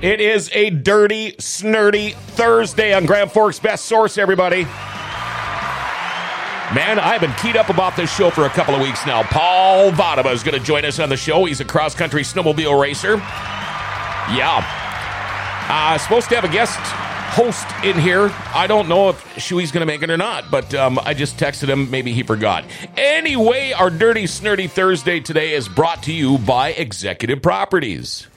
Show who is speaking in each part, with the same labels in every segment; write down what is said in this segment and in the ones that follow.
Speaker 1: It is a dirty, snirty Thursday on Grand Forks Best Source, everybody. Man, I've been keyed up about this show for a couple of weeks now. Paul Votava is going to join us on the show. He's a cross country snowmobile racer. Yeah. Uh, supposed to have a guest host in here. I don't know if Shuey's going to make it or not, but um, I just texted him. Maybe he forgot. Anyway, our Dirty Snirty Thursday today is brought to you by Executive Properties.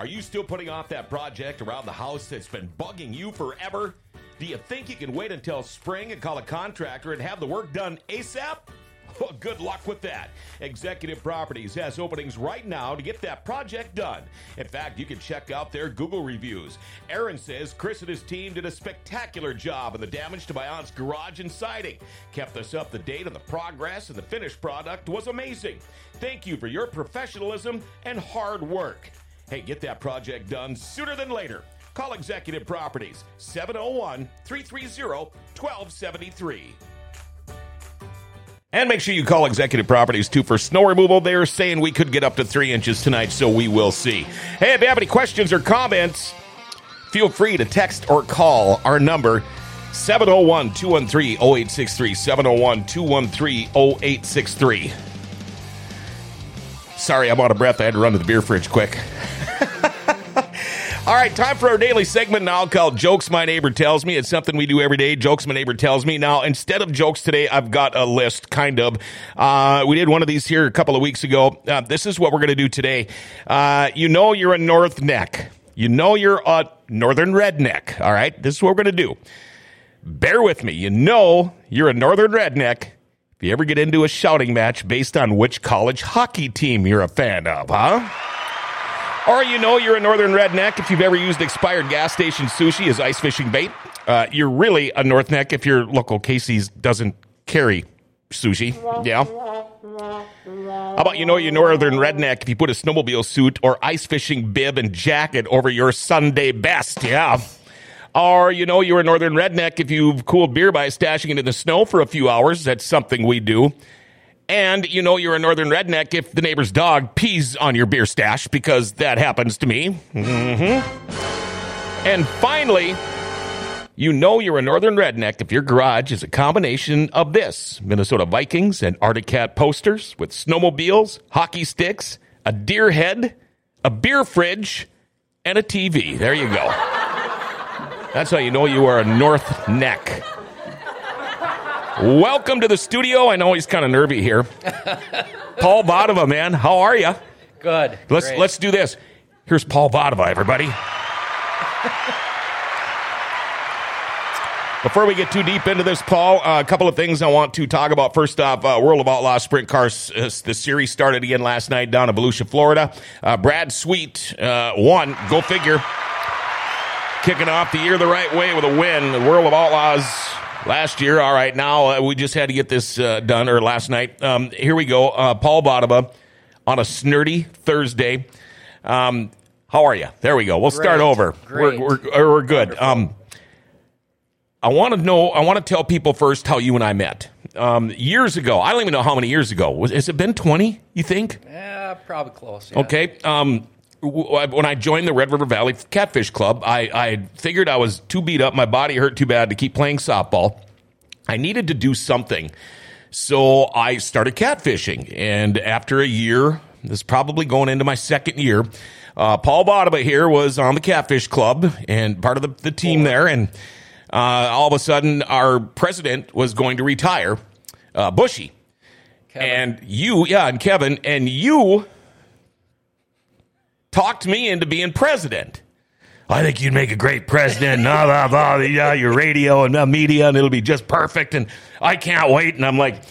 Speaker 1: Are you still putting off that project around the house that's been bugging you forever? Do you think you can wait until spring and call a contractor and have the work done ASAP? Well, good luck with that. Executive Properties has openings right now to get that project done. In fact, you can check out their Google reviews. Aaron says Chris and his team did a spectacular job on the damage to my aunt's garage and siding. Kept us up to date on the progress, and the finished product was amazing. Thank you for your professionalism and hard work. Hey, get that project done sooner than later. Call Executive Properties 701 330 1273. And make sure you call Executive Properties too for snow removal. They're saying we could get up to three inches tonight, so we will see. Hey, if you have any questions or comments, feel free to text or call our number 701 213 0863. 701 213 0863. Sorry, I'm out of breath. I had to run to the beer fridge quick. All right, time for our daily segment now called Jokes My Neighbor Tells Me. It's something we do every day. Jokes My Neighbor Tells Me. Now, instead of jokes today, I've got a list, kind of. Uh, we did one of these here a couple of weeks ago. Uh, this is what we're going to do today. Uh, you know you're a North Neck. You know you're a Northern Redneck. All right, this is what we're going to do. Bear with me. You know you're a Northern Redneck if you ever get into a shouting match based on which college hockey team you're a fan of, huh? Or you know you're a northern redneck if you've ever used expired gas station sushi as ice fishing bait. Uh, you're really a north neck if your local Casey's doesn't carry sushi. Yeah. How about you know you're northern redneck if you put a snowmobile suit or ice fishing bib and jacket over your Sunday best? Yeah. Or, you know, you're a northern redneck if you've cooled beer by stashing it in the snow for a few hours. That's something we do. And you know you're a northern redneck if the neighbor's dog pees on your beer stash because that happens to me. Mm-hmm. And finally, you know you're a northern redneck if your garage is a combination of this Minnesota Vikings and Arctic Cat posters with snowmobiles, hockey sticks, a deer head, a beer fridge, and a TV. There you go. That's how you know you are a North Neck. Welcome to the studio. I know he's kind of nervy here. Paul Votava, man, how are you?
Speaker 2: Good.
Speaker 1: Let's
Speaker 2: Great.
Speaker 1: let's do this. Here's Paul Votava, everybody. Before we get too deep into this, Paul, uh, a couple of things I want to talk about. First off, uh, World of Outlaws Sprint Cars. Uh, the series started again last night down in Volusia, Florida. Uh, Brad Sweet uh, won. Go figure. Kicking off the year the right way with a win. The World of Outlaws last year. All right, now uh, we just had to get this uh, done, or last night. Um, here we go. Uh, Paul Votava on a snirty Thursday. Um, how are you? There we go. We'll start over.
Speaker 2: Great.
Speaker 1: We're, we're, we're good. Um, I want to know. I want to tell people first how you and I met. Um, years ago, I don't even know how many years ago. Was, has it been twenty? You think?
Speaker 2: Yeah, probably close. yeah.
Speaker 1: Okay. When I joined the Red River Valley Catfish Club, I, I figured I was too beat up. My body hurt too bad to keep playing softball. I needed to do something. So I started catfishing. And after a year, this is probably going into my second year, uh, Paul Votava here was on the Catfish Club and part of the, the team there. And uh, all of a sudden, our president was going to retire, uh, Bushy.
Speaker 2: Kevin.
Speaker 1: And you, yeah, and Kevin, and you talked me into being president. I think you'd make a great president. blah, blah, blah, yeah, your radio and media, and it'll be just perfect. And I can't wait. And I'm like,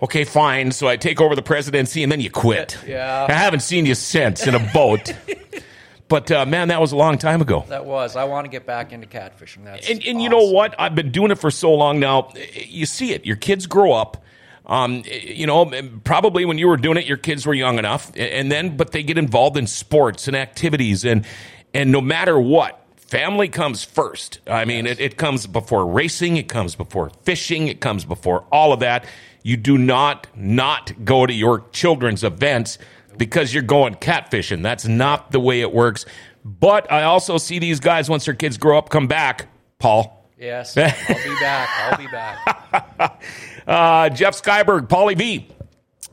Speaker 1: okay, fine. So I take over the presidency, and then you quit.
Speaker 2: Yeah.
Speaker 1: I haven't seen you since in a boat. but uh, man, that was a long time ago.
Speaker 2: that was. I want to get back into catfishing. That's
Speaker 1: And, and you know what? I've been doing it for so long now. You see it. Your kids grow up. Um, you know, probably when you were doing it, your kids were young enough, and then but they get involved in sports and activities, and and no matter what, family comes first. I mean, it, it comes before racing, it comes before fishing, it comes before all of that. You do not not go to your children's events because you're going catfishing. That's not the way it works. But I also see these guys once their kids grow up come back. Paul.
Speaker 2: Yes, I'll be back. I'll be back.
Speaker 1: uh, Jeff Skyberg, Paulie V.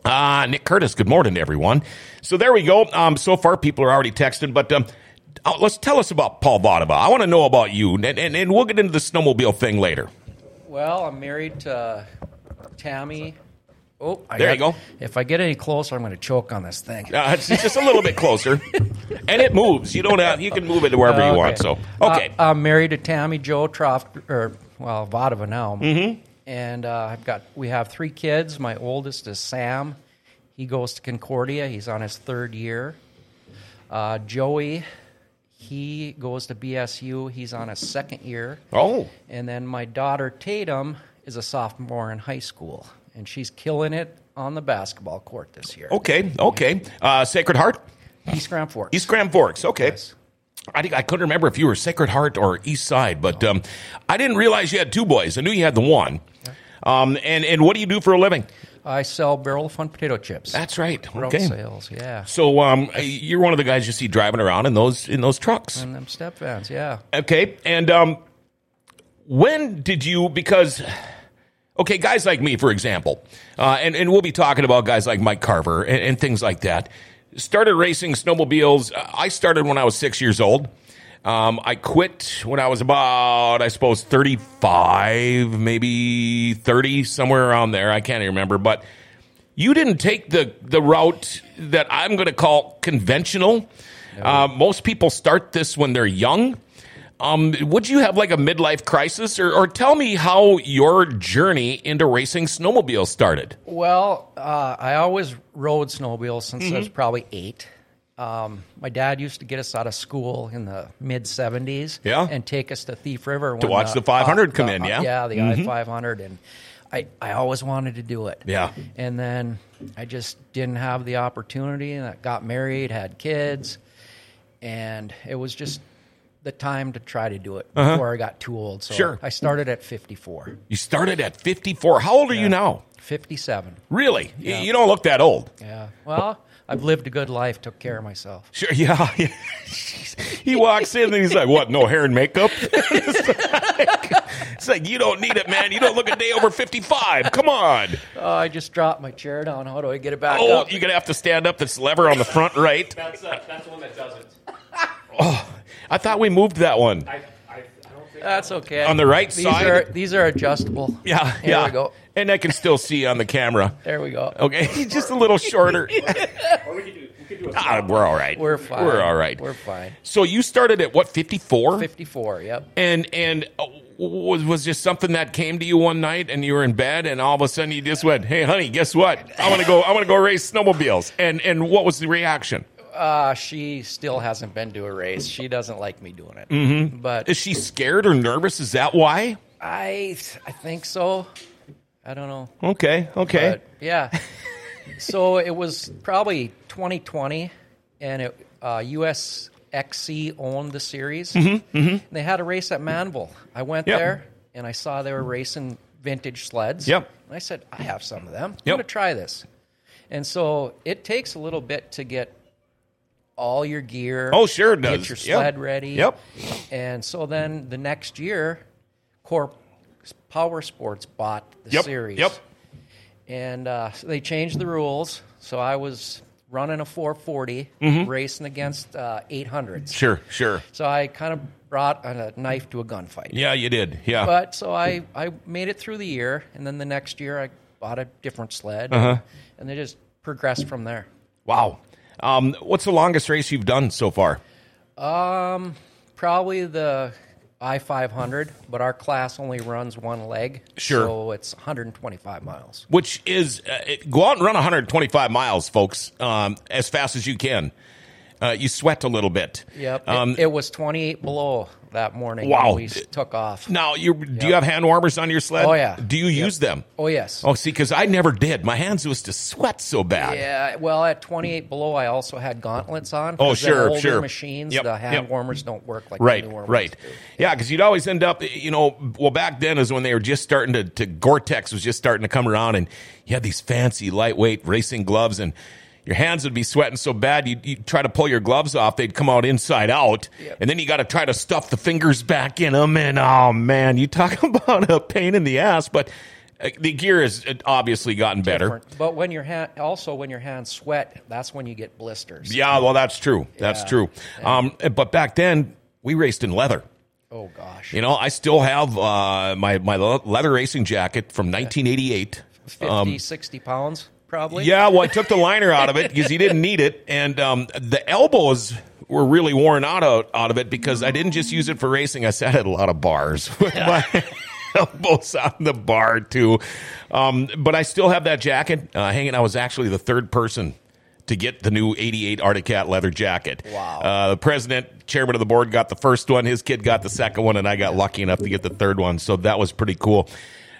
Speaker 1: Uh, Nick Curtis, good morning, everyone. So there we go. Um, so far, people are already texting, but um, uh, let's tell us about Paul Votava. I want to know about you, and, and, and we'll get into the snowmobile thing later.
Speaker 2: Well, I'm married to Tammy. Oh, I
Speaker 1: there
Speaker 2: got,
Speaker 1: you go.
Speaker 2: If I get any closer, I'm going to choke on this thing.
Speaker 1: Uh, it's just a little bit closer, and it moves. You don't have. You can move it to wherever you want. So okay.
Speaker 2: Uh, I'm married to Tammy Joe Troft, or well, Votava now. Mm-hmm. And uh, I've got we have three kids. My oldest is Sam. He goes to Concordia. He's on his third year. Uh, Joey, he goes to BSU. He's on his second year.
Speaker 1: oh,
Speaker 2: And then my daughter Tatum is a sophomore in high school, and she's killing it on the basketball court this year.
Speaker 1: okay, okay. Uh, Sacred Heart,
Speaker 2: East Grand Forks.
Speaker 1: East Grand Forks. Okay.
Speaker 2: Yes.
Speaker 1: I, think- I couldn't remember if you were Sacred Heart or East Side, but um, I didn't realize you had two boys. I knew you had the one. Um, and and what do you do for a living?
Speaker 2: I sell barrel of fun potato chips.
Speaker 1: That's right.
Speaker 2: Road
Speaker 1: Okay.
Speaker 2: sales, yeah.
Speaker 1: So um, you're one of the guys you see driving around in those in those trucks.
Speaker 2: And them step vans, yeah.
Speaker 1: Okay. And um, when did you? Because okay, guys like me, for example, uh, and and we'll be talking about guys like Mike Carver and, and things like that. Started racing snowmobiles. I started when I was six years old. Um, I quit when I was about, I suppose, 35, maybe 30, somewhere around there. I can't even remember. But you didn't take the, the route that I'm going to call conventional. Uh, most people start this when they're young. Um, would you have like a midlife crisis, or, or tell me how your journey into racing snowmobiles started?
Speaker 2: Well, uh, I always rode snowmobiles since I
Speaker 1: Mm-hmm.
Speaker 2: was probably eight. Um, my dad used to get us out of school in the mid 70s
Speaker 1: Yeah.
Speaker 2: and take us to Thief River.
Speaker 1: To watch the 500 come in, yeah? Mm-hmm.
Speaker 2: Yeah, the I 500. And I, I always wanted to do it.
Speaker 1: Yeah.
Speaker 2: And then I just didn't have the opportunity and I got married, had kids, and it was just the time to try to do it before I got too old. So
Speaker 1: Uh-huh. Sure.
Speaker 2: I started at 54,
Speaker 1: You started at 54. How old are you now?
Speaker 2: 57.
Speaker 1: Really? Y- You don't look that old.
Speaker 2: Yeah. Well, I've lived a good life, took care of myself.
Speaker 1: Sure, yeah. yeah. He walks in and he's like, "What? No hair and makeup?" it's, like, it's like, you don't need it, man. You don't look a day over fifty-five. Come on.
Speaker 2: Oh, I just dropped my chair down. How do I get it back
Speaker 1: Oh,
Speaker 2: up?
Speaker 1: you're gonna have to stand up this lever on the front right.
Speaker 3: That's uh, that's the one that doesn't.
Speaker 1: I thought we moved that one.
Speaker 3: I, I, I don't think.
Speaker 2: That's okay.
Speaker 1: On the right
Speaker 2: these
Speaker 1: side?
Speaker 2: Are, these are adjustable.
Speaker 1: Yeah,
Speaker 2: Here
Speaker 1: yeah.
Speaker 2: we go.
Speaker 1: And I can still see on the camera.
Speaker 2: There we go.
Speaker 1: Okay, just a little shorter.
Speaker 3: Or we could do we could do a
Speaker 1: ah, we're all right.
Speaker 2: We're fine.
Speaker 1: We're all right.
Speaker 2: We're fine.
Speaker 1: So you started at what fifty-four?
Speaker 2: 54, yep.
Speaker 1: And and uh, was was just something that came to you one night, and you were in bed, and all of a sudden you just went, "Hey, honey, guess what? I want to go. I want to go race snowmobiles." And and what was the reaction?
Speaker 2: Uh, she still hasn't been to a race. She doesn't like me doing it. Mm-hmm. But
Speaker 1: Is she scared or nervous? Is that why?
Speaker 2: I, I think so. I don't know.
Speaker 1: Okay, okay.
Speaker 2: But yeah. so it was probably 2020, and it, uh, US XC owned the series. Mm-hmm, They had a race at Manville. I went
Speaker 1: Yep.
Speaker 2: there and I saw they were racing vintage sleds.
Speaker 1: Yep.
Speaker 2: And I said, I have some of them. I'm
Speaker 1: Yep.
Speaker 2: going to try this. And so it takes a little bit to get all your gear.
Speaker 1: Oh, sure it
Speaker 2: Get
Speaker 1: does.
Speaker 2: your
Speaker 1: Yep.
Speaker 2: sled ready.
Speaker 1: Yep.
Speaker 2: And so then the next year, COR Power Sports bought the
Speaker 1: Yep.
Speaker 2: series
Speaker 1: Yep.
Speaker 2: and uh, so they changed the rules. So I was running a 440,
Speaker 1: Mm-hmm.
Speaker 2: racing against uh, 800s.
Speaker 1: Sure, sure.
Speaker 2: So I kind of brought a knife to a gunfight.
Speaker 1: Yeah, you did. Yeah.
Speaker 2: But so I, I made it through the year, and then the next year I bought a different sled,
Speaker 1: Uh-huh.
Speaker 2: and they just progressed from there.
Speaker 1: wow. Um, what's the longest race you've done so far?
Speaker 2: Um, Probably the I 500, but our class only runs one leg.
Speaker 1: Sure.
Speaker 2: So it's 125 miles.
Speaker 1: Which is uh, it- go out and run 125 miles, folks, um, as fast as you can. Uh, you sweat a little bit.
Speaker 2: Yep.
Speaker 1: Um,
Speaker 2: it, it was 28 below that morning
Speaker 1: Wow.
Speaker 2: when we took off.
Speaker 1: now, you do you have hand warmers on your sled?
Speaker 2: Oh, yeah.
Speaker 1: Do you use them?
Speaker 2: Oh, yes.
Speaker 1: Oh, see, because I never did. My hands used to sweat so bad.
Speaker 2: Yeah, well, at 28 below, I also had gauntlets on.
Speaker 1: Oh, sure, sure.
Speaker 2: machines,
Speaker 1: Yep,
Speaker 2: the hand
Speaker 1: yep.
Speaker 2: warmers don't work like
Speaker 1: Right,
Speaker 2: the new warmers
Speaker 1: right.
Speaker 2: do.
Speaker 1: Yeah, because you'd always end up, you know, well, back then is when they were just starting to, to Gore Tex was just starting to come around, and you had these fancy, lightweight racing gloves, and your hands would be sweating so bad you'd, you'd try to pull your gloves off, they'd come out inside out,
Speaker 2: Yep.
Speaker 1: and then you got to try to stuff the fingers back in them. And oh man, you talk about a pain in the ass. But uh, the gear has uh, obviously gotten better.
Speaker 2: Different. But when your hand, also when your hands sweat, that's when you get blisters.
Speaker 1: Yeah, well, that's true. That's
Speaker 2: Yeah.
Speaker 1: true. Um, but back then, we raced in leather.
Speaker 2: Oh gosh.
Speaker 1: You know, I still have uh, my my leather racing jacket from 1988.
Speaker 2: 50, 60 pounds probably.
Speaker 1: Yeah, well, I took the liner out of it because he didn't need it, and um, the elbows were really worn out, out out of it because I didn't just use it for racing. I sat at a lot of bars with my elbows on the bar too. Um, but I still have that jacket uh, hanging. I was actually the third person to get the new 88 Arctic Cat leather jacket.
Speaker 2: Wow.
Speaker 1: Uh, the president, chairman of the board, got the first one. His kid got the second one, and I got lucky enough to get the third one. So that was pretty cool.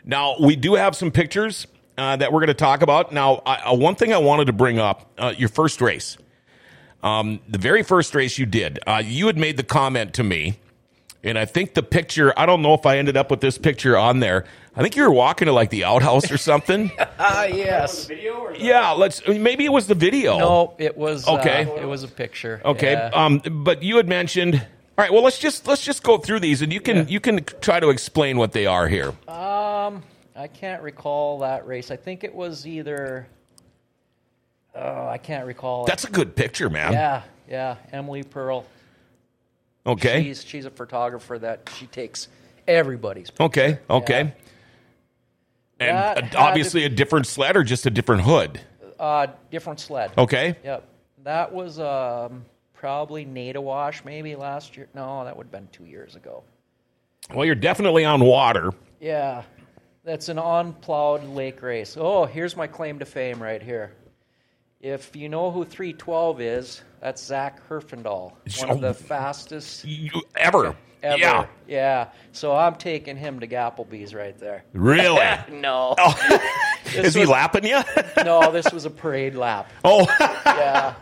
Speaker 1: Now we do have some pictures uh, that we're going to talk about. Now, I, uh, one thing I wanted to bring up: uh, your first race, um, the very first race you did. Uh, you had made the comment to me, and I think the picture. I don't know if I ended up with this picture on there. I think you were walking to like the outhouse or something.
Speaker 2: Ah
Speaker 3: The
Speaker 2: yes.
Speaker 3: video or
Speaker 1: yeah, let's. Maybe it was the video.
Speaker 2: No, it was
Speaker 1: Okay.
Speaker 2: Uh, it was a picture.
Speaker 1: Okay.
Speaker 2: Yeah.
Speaker 1: Um, but you had mentioned. All right. Well, let's just let's just go through these, and you can
Speaker 2: Yeah.
Speaker 1: you can try to explain what they are here.
Speaker 2: I can't recall that race. I think it was either. Oh, I can't recall. it.
Speaker 1: That's a good picture, man.
Speaker 2: yeah, yeah. Emily Pearl.
Speaker 1: Okay.
Speaker 2: She's she's a photographer that she takes everybody's.
Speaker 1: okay. Okay. And
Speaker 2: That
Speaker 1: uh,
Speaker 2: had
Speaker 1: obviously a different sled or just a different hood.
Speaker 2: Uh, different sled.
Speaker 1: Okay.
Speaker 2: Yep. That was um, probably Nadawash maybe last year. No, that would have been two years ago.
Speaker 1: Well, you're definitely on water.
Speaker 2: Yeah, that's an unplowed lake race. Oh, here's my claim to fame right here. If you know who 312 is, that's Zach Herfindahl, one of
Speaker 1: Oh.
Speaker 2: the fastest
Speaker 1: You, ever.
Speaker 2: ever.
Speaker 1: Yeah.
Speaker 2: Yeah. So I'm taking him to Gapplebee's right there.
Speaker 1: Really?
Speaker 2: No. Oh.
Speaker 1: Is he lapping you?
Speaker 2: no, this was a parade lap.
Speaker 1: oh,
Speaker 2: Yeah.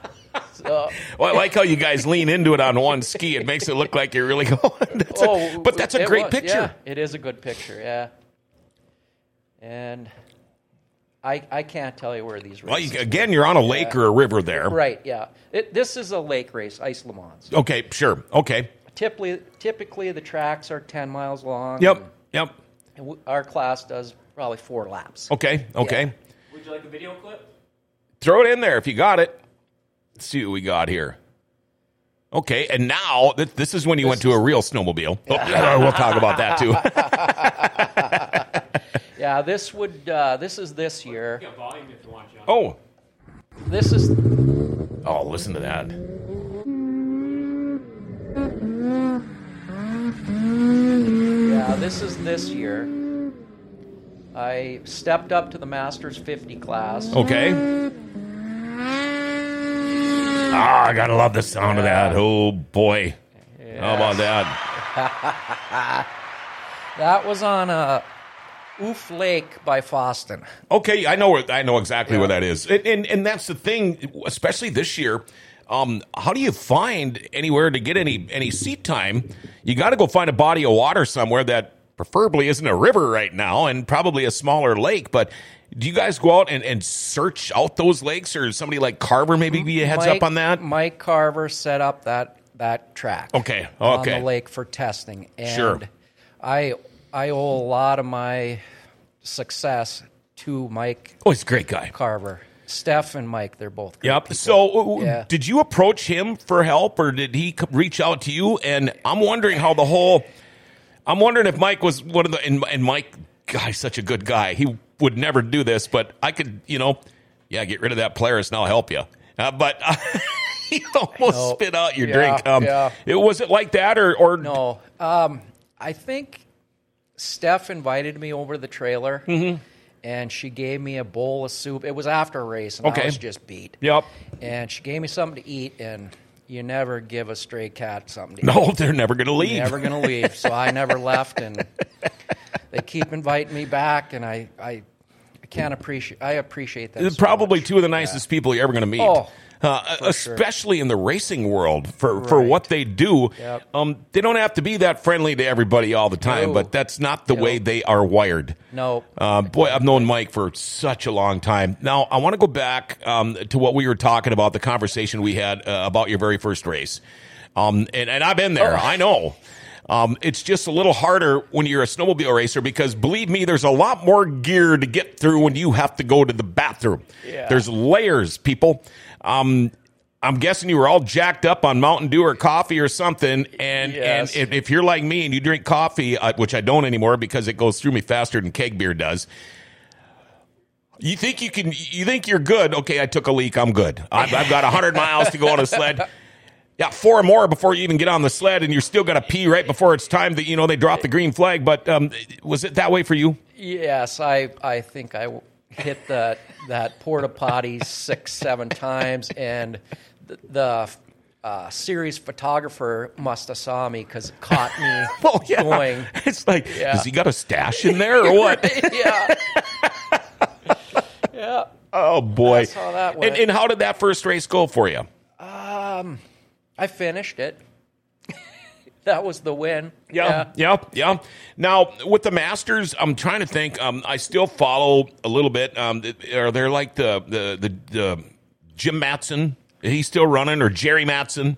Speaker 2: So,
Speaker 1: well, I like how you guys lean into it on one ski. It makes it look like you're really going. That's a-
Speaker 2: oh,
Speaker 1: but that's a great
Speaker 2: was,
Speaker 1: picture.
Speaker 2: Yeah, it is a good picture. Yeah. And I I can't tell you where these
Speaker 1: Well, you, again, you're on a lake or a river there.
Speaker 2: Right. Yeah. It, this is a lake race, Ice Le Mans.
Speaker 1: Okay, sure. Okay.
Speaker 2: Typically, typically the tracks are ten miles long.
Speaker 1: Yep. Yep.
Speaker 2: And w- our class does probably four laps.
Speaker 1: Okay. Okay.
Speaker 2: Yeah.
Speaker 3: Would you like a video clip?
Speaker 1: Throw it in there if you got it. Let's see what we got here. Okay, and now th- this is when you went to a real snowmobile. Oh, we'll talk about that too.
Speaker 2: Yeah. This would. Uh, this is this year.
Speaker 3: Yeah, volume if you want, John.
Speaker 1: oh,
Speaker 2: This is.
Speaker 1: oh, listen to that.
Speaker 2: Yeah. This is this year. I stepped up to the Masters 50 class.
Speaker 1: Okay. Ah, I gotta love the sound of that. Oh boy, how about that?
Speaker 2: That was on uh, Oof Lake by Fosston.
Speaker 1: Okay, I know where I know exactly where that is, and, and and that's the thing, especially this year. Um, how do you find anywhere to get any any seat time? You got to go find a body of water somewhere that preferably isn't a river right now, and probably a smaller lake. But do you guys go out and, and search out those lakes, or somebody like Carver maybe you a heads
Speaker 2: Mike,
Speaker 1: up on that?
Speaker 2: Mike Carver set up that that track.
Speaker 1: Okay,
Speaker 2: On
Speaker 1: okay.
Speaker 2: the lake for testing. And
Speaker 1: Sure.
Speaker 2: I I owe a lot of my success to Mike
Speaker 1: Oh, he's a great guy.
Speaker 2: Carver. Steph and Mike, they're both great
Speaker 1: Yep.
Speaker 2: people.
Speaker 1: So, uh,
Speaker 2: Yeah.
Speaker 1: did you approach him for help, or did he reach out to you? And I'm wondering how the whole. I'm wondering if Mike was one of the and, and Mike, guy, such a good guy. He would never do this, but I could, you know, yeah, get rid of that Polaris and I'll help you. Uh, but he almost spit out your
Speaker 2: Yeah,
Speaker 1: drink. Um,
Speaker 2: yeah.
Speaker 1: it was it like that, or or
Speaker 2: No. Um, I think Steph invited me over to the trailer mm-hmm. and she gave me a bowl of soup. It was after a race and
Speaker 1: Okay.
Speaker 2: I was just beat.
Speaker 1: Yep.
Speaker 2: And she gave me something to eat and you never give a stray cat something to eat.
Speaker 1: No, they're never going to leave.
Speaker 2: never going to leave. So I never left, and they keep inviting me back, and I, I, can't appreciate. I appreciate that. So
Speaker 1: probably
Speaker 2: much.
Speaker 1: two of the nicest people you're ever going to meet.
Speaker 2: Oh,
Speaker 1: uh, especially in the racing world for, for what they do.
Speaker 2: Yep.
Speaker 1: Um, they don't have to be that friendly to everybody all the time,
Speaker 2: No.
Speaker 1: but that's not the way they are wired.
Speaker 2: No.
Speaker 1: Uh, boy, I've known Mike for such a long time. Now, I want to go back um, to what we were talking about, the conversation we had uh, about your very first race. Um, and, and I've been there.
Speaker 2: Oh.
Speaker 1: I know. Um, it's just a little harder when you're a snowmobile racer because believe me, there's a lot more gear to get through when you have to go to the bathroom.
Speaker 2: Yeah.
Speaker 1: There's layers, people. Um, I'm guessing you were all jacked up on Mountain Dew or coffee or something. And,
Speaker 2: Yes.
Speaker 1: and if, if you're like me and you drink coffee, uh, which I don't anymore because it goes through me faster than keg beer does, you think you can? You think you're good? Okay, I took a leak. I'm good. I've, I've got 100 miles to go on a sled. Yeah, four more before you even get on the sled, and you're still got to pee right before it's time that you know they drop the green flag. But um, was it that way for you?
Speaker 2: Yes, I I think I hit that that porta potty six seven times, and the, the uh, series photographer must have saw me because it caught me
Speaker 1: Well, yeah.
Speaker 2: going.
Speaker 1: It's like,
Speaker 2: Yeah.
Speaker 1: has he got a stash in there or what?
Speaker 2: yeah, yeah.
Speaker 1: oh boy!
Speaker 2: That's how that went.
Speaker 1: And, and how did that first race go for you?
Speaker 2: I finished it. that was the win.
Speaker 1: Yeah, yeah, yeah. Now with the Masters, I'm trying to think. Um, I still follow a little bit. Um, are there like the the the, the Jim Matson? He's still running, or Jerry Matson?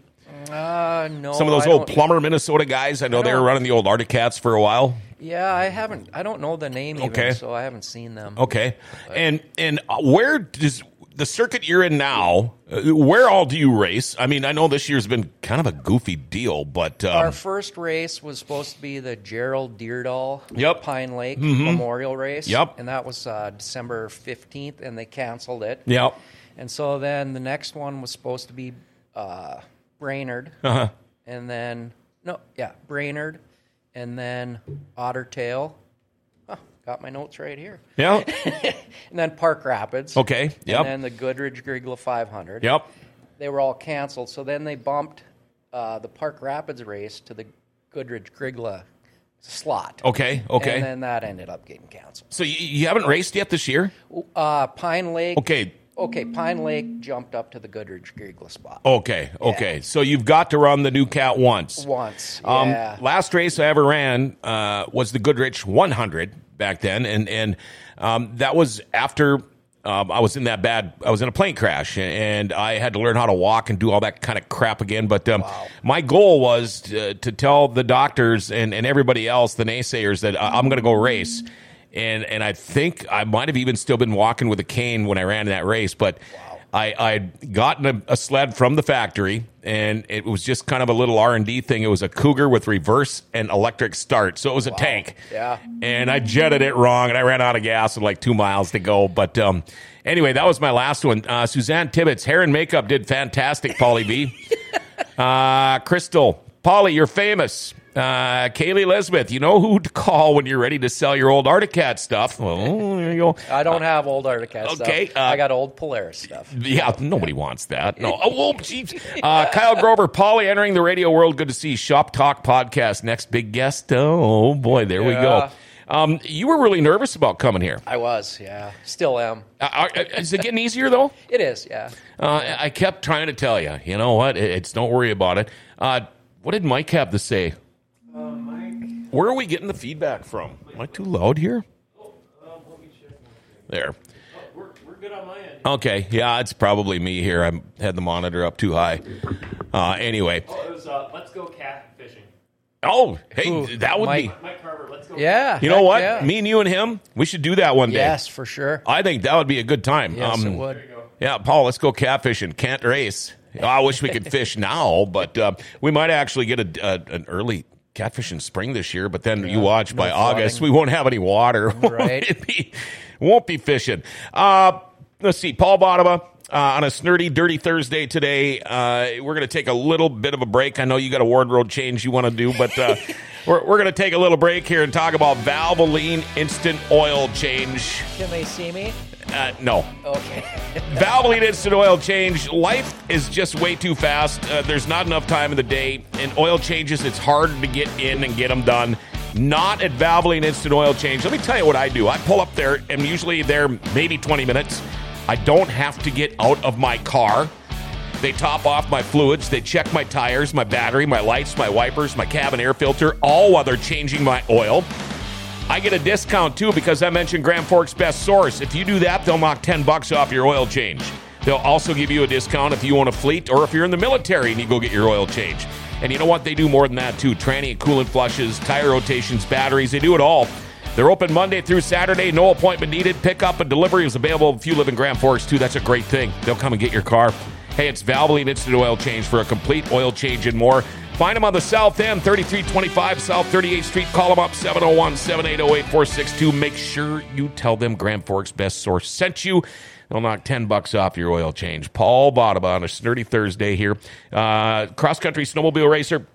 Speaker 2: Uh, no.
Speaker 1: Some of those
Speaker 2: I
Speaker 1: old plumber Minnesota guys. I know they were running the old Arctic Cats for a while.
Speaker 2: Yeah, I haven't. I don't know the name even,
Speaker 1: Okay.
Speaker 2: so I haven't seen them.
Speaker 1: Okay, and and uh, where does the circuit you're in now? Uh, where all do you race? I mean, I know this year's been kind of a goofy deal, but um,
Speaker 2: Our first race was supposed to be the Gerald Deerdahl
Speaker 1: Yep. Mm-hmm.
Speaker 2: Pine Lake Memorial Race.
Speaker 1: Yep.
Speaker 2: And that was uh, December 15th, and they canceled it.
Speaker 1: yeah,
Speaker 2: And so then the next one was supposed to be uh, Brainerd.
Speaker 1: uh-huh.
Speaker 2: And then, no, yeah, Brainerd. And then Ottertail. Oh, got my notes right here.
Speaker 1: yeah,
Speaker 2: And then Park Rapids.
Speaker 1: okay, yep,
Speaker 2: And then the Goodridge Grygla 500.
Speaker 1: yep.
Speaker 2: They were all canceled. So then they bumped uh, the Park Rapids race to the Goodridge Grygla slot.
Speaker 1: Okay, okay.
Speaker 2: And then that ended up getting canceled.
Speaker 1: So you, you haven't raced yet this year?
Speaker 2: Uh, Pine Lake.
Speaker 1: Okay,
Speaker 2: Okay, Pine Lake jumped up to the Goodridge Grygla spot.
Speaker 1: okay, okay. So you've got to run the new cat once.
Speaker 2: Once.
Speaker 1: Um,
Speaker 2: yeah.
Speaker 1: Last race I ever ran uh, was the Goodrich 100 back then, and and um, that was after um, I was in that bad. I was in a plane crash, and I had to learn how to walk and do all that kind of crap again. But um, my goal was to, to tell the doctors and, and everybody else, the naysayers, that I- I'm going to go race. And and I think I might have even still been walking with a cane when I ran in that race, but. I, I'd gotten a, a sled from the factory, and it was just kind of a little R and D thing. It was a Cougar with reverse and electric start, so it was a tank.
Speaker 2: Yeah.
Speaker 1: And I jetted it wrong, and I ran out of gas with like two miles to go. But um, anyway, that was my last one. Uh, Suzanne Tibbetts, hair and makeup did fantastic. Polly B, uh, Crystal, Polly, you're famous. Uh, Kaylee Elizabeth, you know who to call when you're ready to sell your old Arctic Cat stuff. Well, there you go.
Speaker 2: I don't have old Arctic
Speaker 1: okay,
Speaker 2: stuff.
Speaker 1: uh,
Speaker 2: I got old Polaris stuff.
Speaker 1: Yeah, nobody wants that. No. Oh, jeez. Uh, Kyle Grover, Polly entering the radio world. Good to see. Shop Talk podcast. Next big guest. Oh, boy. There we go. Um, you were really nervous about coming here.
Speaker 2: I was, yeah. Still am.
Speaker 1: Uh, is it getting easier, though?
Speaker 2: It is, yeah.
Speaker 1: Uh, I kept trying to tell you, you know what? It's don't worry about it. Uh, what did Mike have to say? Where are we getting the feedback from? Am I too loud here? There.
Speaker 3: We're, we're good on my end.
Speaker 1: Okay. Yeah, it's probably me here. I had the monitor up too high. Uh, anyway.
Speaker 3: Oh, it was uh, Let's Go Cat Fishing.
Speaker 1: Oh, hey,
Speaker 2: Who?
Speaker 1: that would
Speaker 2: Mike?
Speaker 3: Mike Carver, Let's Go
Speaker 2: Yeah.
Speaker 1: You know what?
Speaker 2: yeah.
Speaker 1: Me and you and him, we should do that one day.
Speaker 2: Yes, for sure.
Speaker 1: I think that would be a good time. Um,
Speaker 2: Yes, it would.
Speaker 1: Yeah, Paul, let's go catfishing. Can't race. I wish we could fish now, but uh, we might actually get a, a, an early catfish in spring this year. But then you watch by August, we won't have any water.
Speaker 2: Right.
Speaker 1: Be- won't be fishing. Uh, let's see, Paul Votava. Uh, on a snirty, dirty Thursday today, uh, we're going to take a little bit of a break. I know you got a wardrobe change you want to do, but uh, we're, we're going to take a little break here and talk about Valvoline Instant Oil Change.
Speaker 2: Can they see me?
Speaker 1: Uh, no,
Speaker 2: Okay.
Speaker 1: Valvoline Instant Oil Change. Life is just way too fast. Uh, there's not enough time in the day. And oil changes, it's hard to get in and get them done. Not at Valvoline Instant Oil Change. Let me tell you what I do. I pull up there, and usually there maybe 20 minutes. I don't have to get out of my car. They top off my fluids. They check my tires, my battery, my lights, my wipers, my cabin air filter, all while they're changing my oil. I get a discount too because I mentioned Grand Forks Best Source. If you do that, they'll knock 10 bucks off your oil change. They'll also give you a discount if you own a fleet or if you're in the military and you go get your oil change. And you know what? They do more than that too. Tranny and coolant flushes, tire rotations, batteries, they do it all. They're open Monday through Saturday, no appointment needed. Pickup and delivery is available if you live in Grand Forks too. That's a great thing. They'll come and get your car. Hey, it's Valvoline Instant Oil Change for a complete oil change and more. Find them on the South End, 3325 South 38th Street. Call them up, 701 780 8462. Make sure you tell them Grand Forks Best Source sent you. They'll knock 10 bucks off your oil change. Paul Votava on a snirty Thursday here. Uh, cross country snowmobile racer.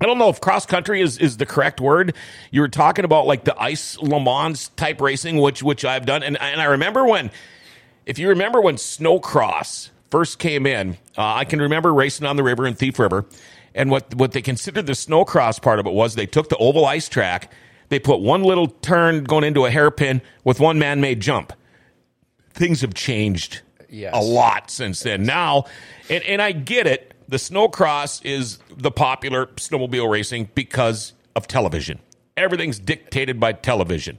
Speaker 1: I don't know if cross country is, is the correct word. You were talking about like the ice Le Mans type racing, which which I've done, and and I remember when, if you remember when snowcross first came in, uh, I can remember racing on the river in Thief River, and what what they considered the snowcross part of it was they took the oval ice track, they put one little turn going into a hairpin with one man made jump. Things have changed
Speaker 2: Yes.
Speaker 1: a lot since then. Now, and, and I get it. The snowcross is the popular snowmobile racing because of television. Everything's dictated by television.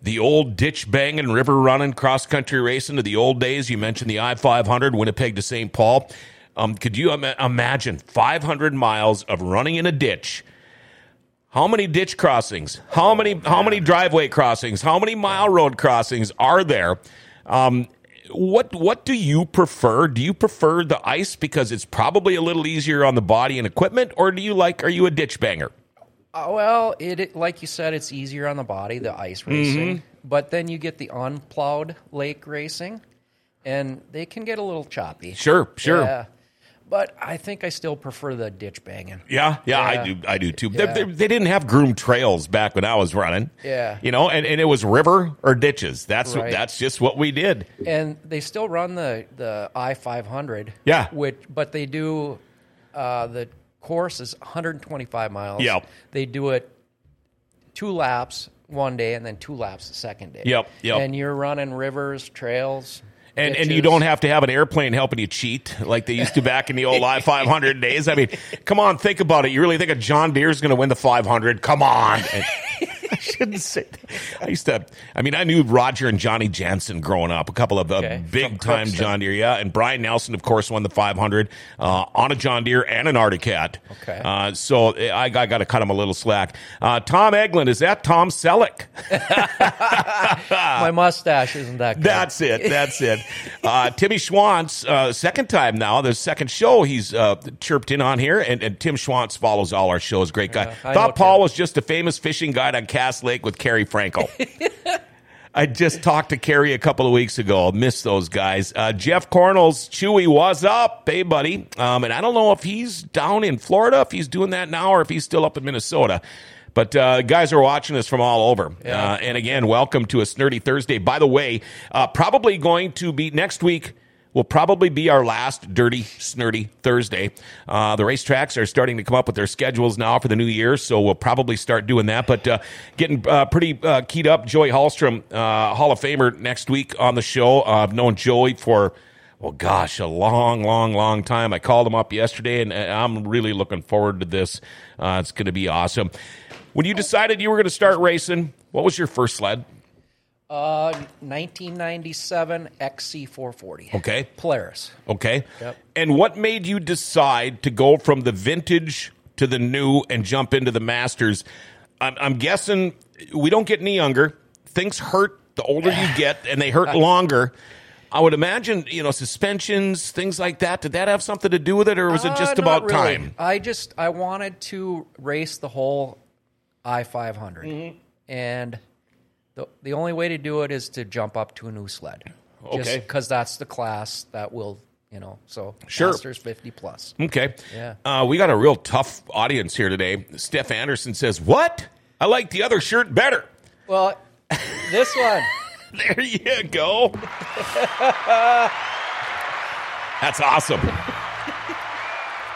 Speaker 1: The old ditch banging, river running, cross country racing of the old days. You mentioned the I 500, Winnipeg to St. Paul. Um, could you Im- imagine 500 miles of running in a ditch? How many ditch crossings? How many how many driveway crossings? How many mile road crossings are there? Um, what what do you prefer? Do you prefer the ice because it's probably a little easier on the body and equipment, or do you like? Are you a ditch banger?
Speaker 2: Uh, well, it, it like you said, it's easier on the body, the ice racing. But then you get the unplowed lake racing, and they can get a little choppy.
Speaker 1: Sure, sure.
Speaker 2: Yeah. But I think I still prefer the ditch banging.
Speaker 1: Yeah, yeah, I do. I do too. They,
Speaker 2: Yeah.
Speaker 1: they, they didn't have groomed trails back when I was running.
Speaker 2: Yeah.
Speaker 1: you know, and, and it was river or ditches. That's
Speaker 2: Right.
Speaker 1: that's just what we did.
Speaker 2: And they still run the the I five hundred.
Speaker 1: Yeah.
Speaker 2: Which, but they do uh, the course is 125 miles.
Speaker 1: Yep.
Speaker 2: They do it two laps one day and then two laps the second day.
Speaker 1: Yep, yep.
Speaker 2: And you're running rivers, trails.
Speaker 1: And and you don't have to have an airplane helping you cheat like they used to back in the old I 500 days. I mean, come on, think about it. You really think a John Deere is going to win the 500? Come on. And- shouldn't say that. I used to, I mean, I knew Roger and Johnny Jansen growing up, a couple of uh,
Speaker 2: Okay, from
Speaker 1: big time
Speaker 2: Crookston.
Speaker 1: John Deere. Yeah. And Brian Nelson, of course, won the 500 uh, on a John Deere and an Arctic Cat.
Speaker 2: Okay.
Speaker 1: Uh, so I, I got to cut him a little slack. Uh, Tom Eglin, is that Tom Selleck?
Speaker 2: My mustache isn't that good.
Speaker 1: That's it. That's it. Uh, Timmy Schwantz, uh, second time now, the second show he's uh, chirped in on here, and, and Tim Schwantz follows all our shows. Great guy. Thought Paul
Speaker 2: Tim.
Speaker 1: was just a famous fishing guide on Cass Lake with Carrie Frankel. I just talked to Carrie a couple of weeks ago. I Miss those guys. Uh, Jeff Cornell's Chewy was up, hey buddy. Um, and I don't know if he's down in Florida, if he's doing that now, or if he's still up in Minnesota. But uh, guys are watching us from all over.
Speaker 2: Yeah.
Speaker 1: Uh, and again, welcome to a Snirty Thursday. By the way, uh, probably going to be next week. Will probably be our last dirty, snirty Thursday. Uh, the racetracks are starting to come up with their schedules now for the new year, so we'll probably start doing that. But uh, getting uh, pretty uh, keyed up. Joey Hallstrom, uh, Hall of Famer, next week on the show. Uh, I've known Joey for well, gosh, a long, long, long time. I called him up yesterday, and I'm really looking forward to this. It's going to be awesome. When you decided you were going to start racing, what was your first sled?
Speaker 2: Uh, 1997 XC440.
Speaker 1: Okay.
Speaker 2: Polaris.
Speaker 1: Okay.
Speaker 2: Yep.
Speaker 1: And what made you decide to go from the vintage to the new and jump into the masters? I'm, I'm guessing we don't get any younger. Things hurt the older you get, and they hurt longer. I would imagine, you know, suspensions, things like that. Did that have something to do with it, or was it
Speaker 2: Uh,
Speaker 1: just about
Speaker 2: really.
Speaker 1: time?
Speaker 2: I just I wanted to race the whole I 500,
Speaker 1: Mm-hmm.
Speaker 2: and the the only way to do it is to jump up to a new sled.
Speaker 1: Okay.
Speaker 2: because that's the class that will you know. So
Speaker 1: Sure.
Speaker 2: Masters 50 plus.
Speaker 1: Okay.
Speaker 2: Yeah.
Speaker 1: Uh, we got a real tough audience here today. Steph Anderson says, What? I like the other shirt better.
Speaker 2: Well, this one.
Speaker 1: There you go. That's awesome.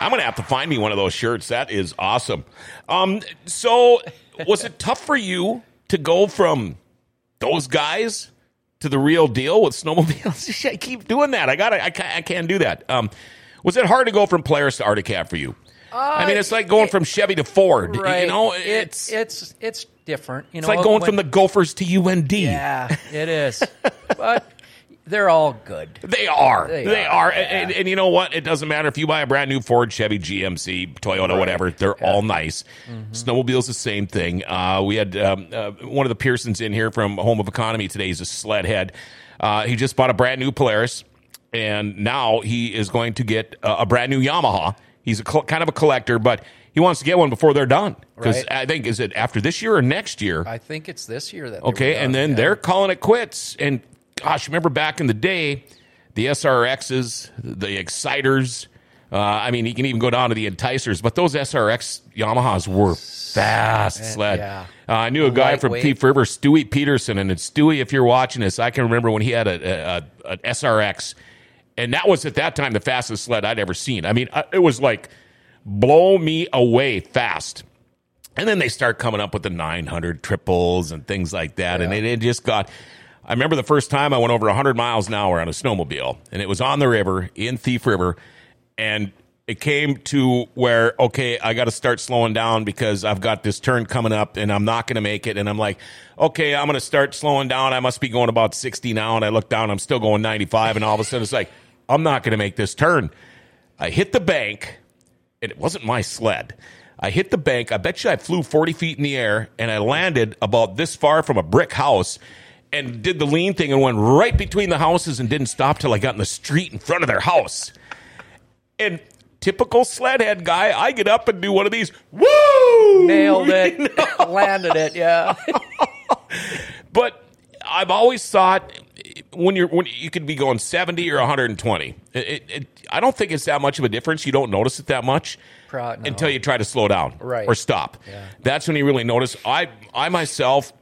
Speaker 1: I'm going to have to find me one of those shirts. That is awesome. Um, so, was it tough for you to go from those guys to the real deal with snowmobiles? I keep doing that. I got. I can't, I can't do that. Um, Was it hard to go from Polaris to Arctic for you? I mean, it's like going from Chevy to Ford.
Speaker 2: Right.
Speaker 1: You know,
Speaker 2: it's
Speaker 1: it's
Speaker 2: it's it's different. You know, it's
Speaker 1: like going
Speaker 2: when-
Speaker 1: from the Gophers to UND.
Speaker 2: Yeah, it is. but they're all good.
Speaker 1: They are. They,
Speaker 2: They
Speaker 1: are.
Speaker 2: are,
Speaker 1: And, and, and you know what? It doesn't matter if you buy a brand new Ford, Chevy, GMC, Toyota, whatever. They're all nice. Snowmobile's the same thing. Uh, we had um, uh, one of the Pearsons in here from Home of Economy today. He's a sled head. Uh, he just bought a brand new Polaris, and now he is going to get a, a brand new Yamaha. He's a col- kind of a collector, but he wants to get one before they're done. Because
Speaker 2: Right.
Speaker 1: I think, is it after this year or next year?
Speaker 2: I think it's this year that.
Speaker 1: Okay, and then
Speaker 2: yeah.
Speaker 1: they're calling it quits. And gosh, remember back in the day, the SRXs, the Exciters. Uh, I mean, you can even go down to the Enticers, but those SRX Yamahas were fast sled.
Speaker 2: yeah.
Speaker 1: Uh, I knew a guy from. Thief River, Stewie Peterson, and it's Stewie. If you're watching this, I can remember when he had a, a, a an SRX, and that was at that time the fastest sled I'd ever seen. I mean, it was like blow me away fast. And then they start coming up with the 900 triples and things like that. And it, it just got. I remember the first time I went over 100 miles an hour on a snowmobile, and it was on the river in Thief River. And it came to where, okay, I got to start slowing down because I've got this turn coming up and I'm not going to make it. And I'm like, okay, I'm going to start slowing down. I must be going about 60 now. And I look down, I'm still going 95. And all of a sudden, it's like, I'm not going to make this turn. I hit the bank and it wasn't my sled. I hit the bank. I bet you I flew 40 feet in the air and I landed about this far from a brick house and did the lean thing and went right between the houses and didn't stop till I got in the street in front of their house. And typical sledhead guy, I get up and do one of these. Woo!
Speaker 2: nailed it, landed it. Yeah,
Speaker 1: But I've always thought when you're when you could be going 70 or 120. It, it, it, I don't think it's that much of a difference. You don't notice it that much
Speaker 2: Pro- no.
Speaker 1: until you try to slow down
Speaker 2: Right.
Speaker 1: or stop.
Speaker 2: Yeah.
Speaker 1: That's when you really notice. I I myself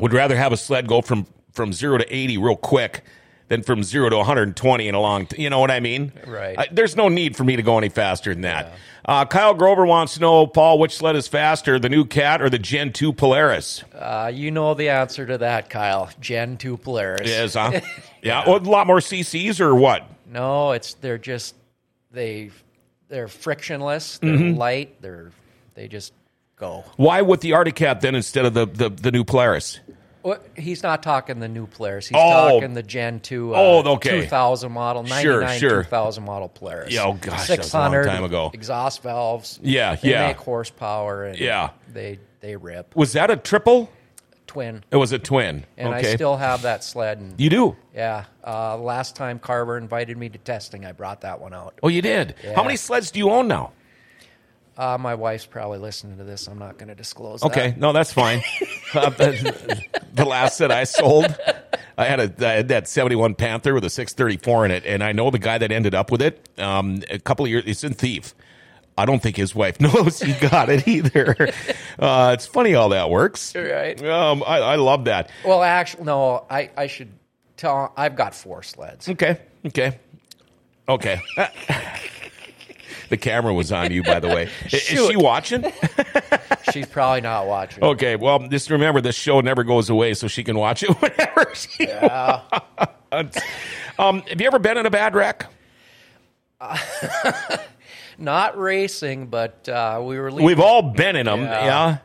Speaker 1: would rather have a sled go from from 0 to 80 real quick than from 0 to 120 in a long t- you know what I mean?
Speaker 2: Right.
Speaker 1: I, there's no need for me to go any faster than that. Uh, Kyle Grover wants to know, Paul, which sled is faster, the new Cat or the Gen 2 Polaris?
Speaker 2: uh, you know the answer to that, Kyle. Gen two Polaris.
Speaker 1: Is huh? yeah, Well, a lot more CCs or what?
Speaker 2: No, it's they're just they they're frictionless. They're
Speaker 1: Mm-hmm.
Speaker 2: light. They're they just go.
Speaker 1: Why with the Arctic Cat then instead of the the, the new Polaris?
Speaker 2: What, he's not talking the new players. He's
Speaker 1: Oh.
Speaker 2: talking the Gen 2 uh,
Speaker 1: Oh, okay.
Speaker 2: 2000 model,
Speaker 1: Sure,
Speaker 2: 99
Speaker 1: sure.
Speaker 2: 2000 model players.
Speaker 1: Yeah, oh, gosh, that was a long time ago.
Speaker 2: Exhaust valves.
Speaker 1: Yeah,
Speaker 2: they
Speaker 1: yeah.
Speaker 2: make horsepower. And
Speaker 1: Yeah.
Speaker 2: They, they rip.
Speaker 1: Was that a triple?
Speaker 2: Twin.
Speaker 1: It was a twin.
Speaker 2: And
Speaker 1: okay.
Speaker 2: I still have that sled. And,
Speaker 1: you do.
Speaker 2: yeah. Uh, last time Carver invited me to testing, I brought that one out.
Speaker 1: Oh, you did. How many sleds do you own now?
Speaker 2: Uh, my wife's probably listening to this. I'm not going to disclose
Speaker 1: Okay,
Speaker 2: that.
Speaker 1: no, that's fine. Uh, the, the last set I sold, I had a I had that seventy one Panther with a six thirty four in it, and I know the guy that ended up with it. Um, a couple of years, it's in Thief. I don't think his wife knows he got it either. Uh, it's funny how that works.
Speaker 2: Right.
Speaker 1: Um, I, I love that.
Speaker 2: Well, actually, no, I, I should tell. I've got four sleds.
Speaker 1: Okay. Okay. Okay. The camera was on you, by the way. Is, she watching?
Speaker 2: She's probably not watching.
Speaker 1: Okay. Well, just remember this show never goes away, so she can watch it whenever she wants. Um, have you ever been in a bad wreck?
Speaker 2: Not racing, but uh, we were leaving.
Speaker 1: We've all been in them. Yeah.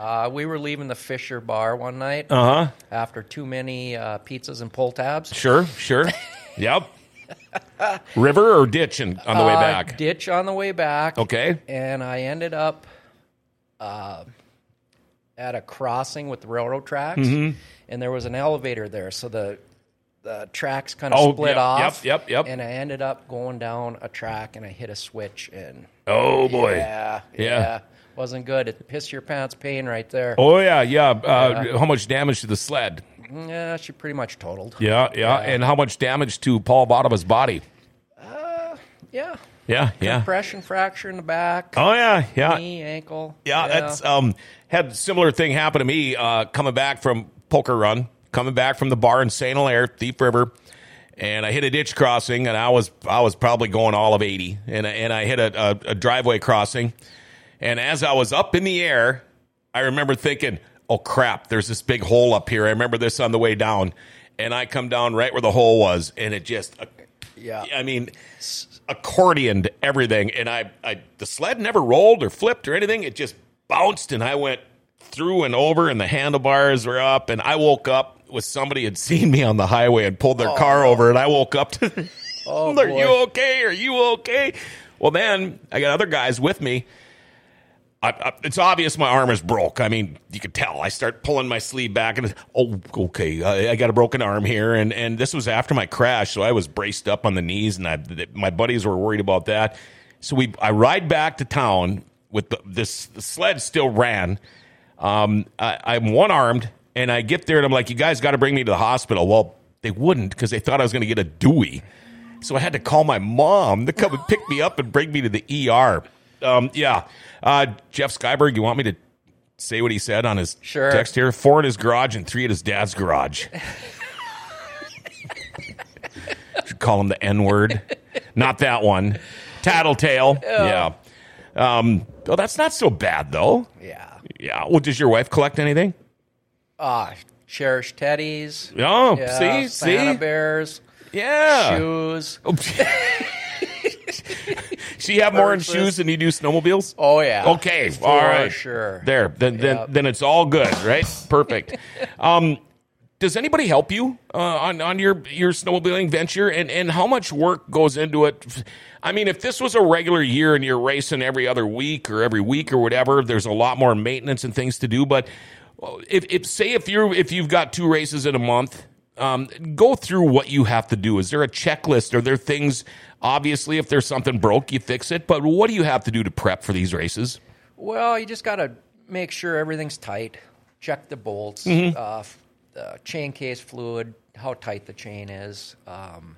Speaker 2: Yeah. uh, we were leaving the Fisher Bar one night
Speaker 1: Uh huh.
Speaker 2: after too many uh, pizzas and pull tabs.
Speaker 1: Sure. Sure. yep. River or ditch in, on the way
Speaker 2: Uh,
Speaker 1: back?
Speaker 2: Ditch on the way back.
Speaker 1: Okay.
Speaker 2: And I ended up uh, at a crossing with the railroad tracks,
Speaker 1: Mm-hmm.
Speaker 2: and there was an elevator there, so the the tracks kind of
Speaker 1: Oh,
Speaker 2: split
Speaker 1: yep,
Speaker 2: off.
Speaker 1: yep, yep, yep.
Speaker 2: And I ended up going down a track, and I hit a switch, and
Speaker 1: Oh boy.
Speaker 2: yeah,
Speaker 1: Yeah.
Speaker 2: yeah, wasn't good. It pissed your pants pain right there.
Speaker 1: Oh yeah. Yeah. Uh, How much damage to the sled?
Speaker 2: Yeah, she pretty much totaled.
Speaker 1: Yeah, yeah. And how much damage to Paul Votava's body?
Speaker 2: Uh, Yeah.
Speaker 1: Yeah. Yeah.
Speaker 2: Compression fracture in the back,
Speaker 1: Oh yeah. Yeah.
Speaker 2: knee, ankle.
Speaker 1: Yeah, that's um had a similar thing happen to me uh coming back from poker run, coming back from the bar in St. Hilaire, Thief River, and I hit a ditch crossing and I was I was probably going all of 80 and and I hit a, a, a driveway crossing and as I was up in the air, I remember thinking, "Oh crap, there's this big hole up here." I remember this on the way down and I come down right where the hole was and it just uh,
Speaker 2: yeah.
Speaker 1: I mean, accordioned everything, and I, I the sled never rolled or flipped or anything. It just bounced, and I went through and over, and the handlebars were up, and I woke up with somebody had seen me on the highway and pulled their car over, and I woke up to,
Speaker 2: Oh,
Speaker 1: "Are
Speaker 2: boy.
Speaker 1: you okay? Are you okay?" Well, then I got other guys with me. I, I, it's obvious my arm is broke. I mean, you could tell. I start pulling my sleeve back, and oh, okay, I, I got a broken arm here, and and this was after my crash, so I was braced up on the knees, and I, my buddies were worried about that. So we, I ride back to town with the, this the sled still ran. Um, I, I'm one armed, and I get there, and I'm like, you guys got to bring me to the hospital. Well, they wouldn't because they thought I was going to get a Dewey. So I had to call my mom to come and pick me up and bring me to the ER. Um, yeah. Uh, Jeff Skyberg, you want me to say what he said on his
Speaker 2: Sure.
Speaker 1: text here? Four in his garage and three at his dad's garage. Should call him the N word. Not that one. Tattletale. Yeah. Um, well, that's not so bad, though.
Speaker 2: Yeah.
Speaker 1: Yeah. Well, does your wife collect anything?
Speaker 2: Ah, cherish teddies.
Speaker 1: Oh,
Speaker 2: Yeah,
Speaker 1: see?
Speaker 2: Santa
Speaker 1: see?
Speaker 2: bears,
Speaker 1: Yeah.
Speaker 2: shoes.
Speaker 1: she have more in shoes than you do snowmobiles?
Speaker 2: Oh yeah.
Speaker 1: Okay,
Speaker 2: For
Speaker 1: all right,
Speaker 2: sure.
Speaker 1: There, then, then, then it's all good, right? Perfect. um, does anybody help you uh, on on your your snowmobiling venture, and and how much work goes into it? I mean, if this was a regular year and you're racing every other week or every week or whatever, there's a lot more maintenance and things to do. But if, if say if you're if you've got two races in a month, um, go through what you have to do. Is there a checklist? Are there things? Obviously, if there's something broke, you fix it. But what do you have to do to prep for these races?
Speaker 2: Well, you just got to make sure everything's tight. Check the bolts,
Speaker 1: Mm-hmm.
Speaker 2: uh, chain case fluid, how tight the chain is. Um,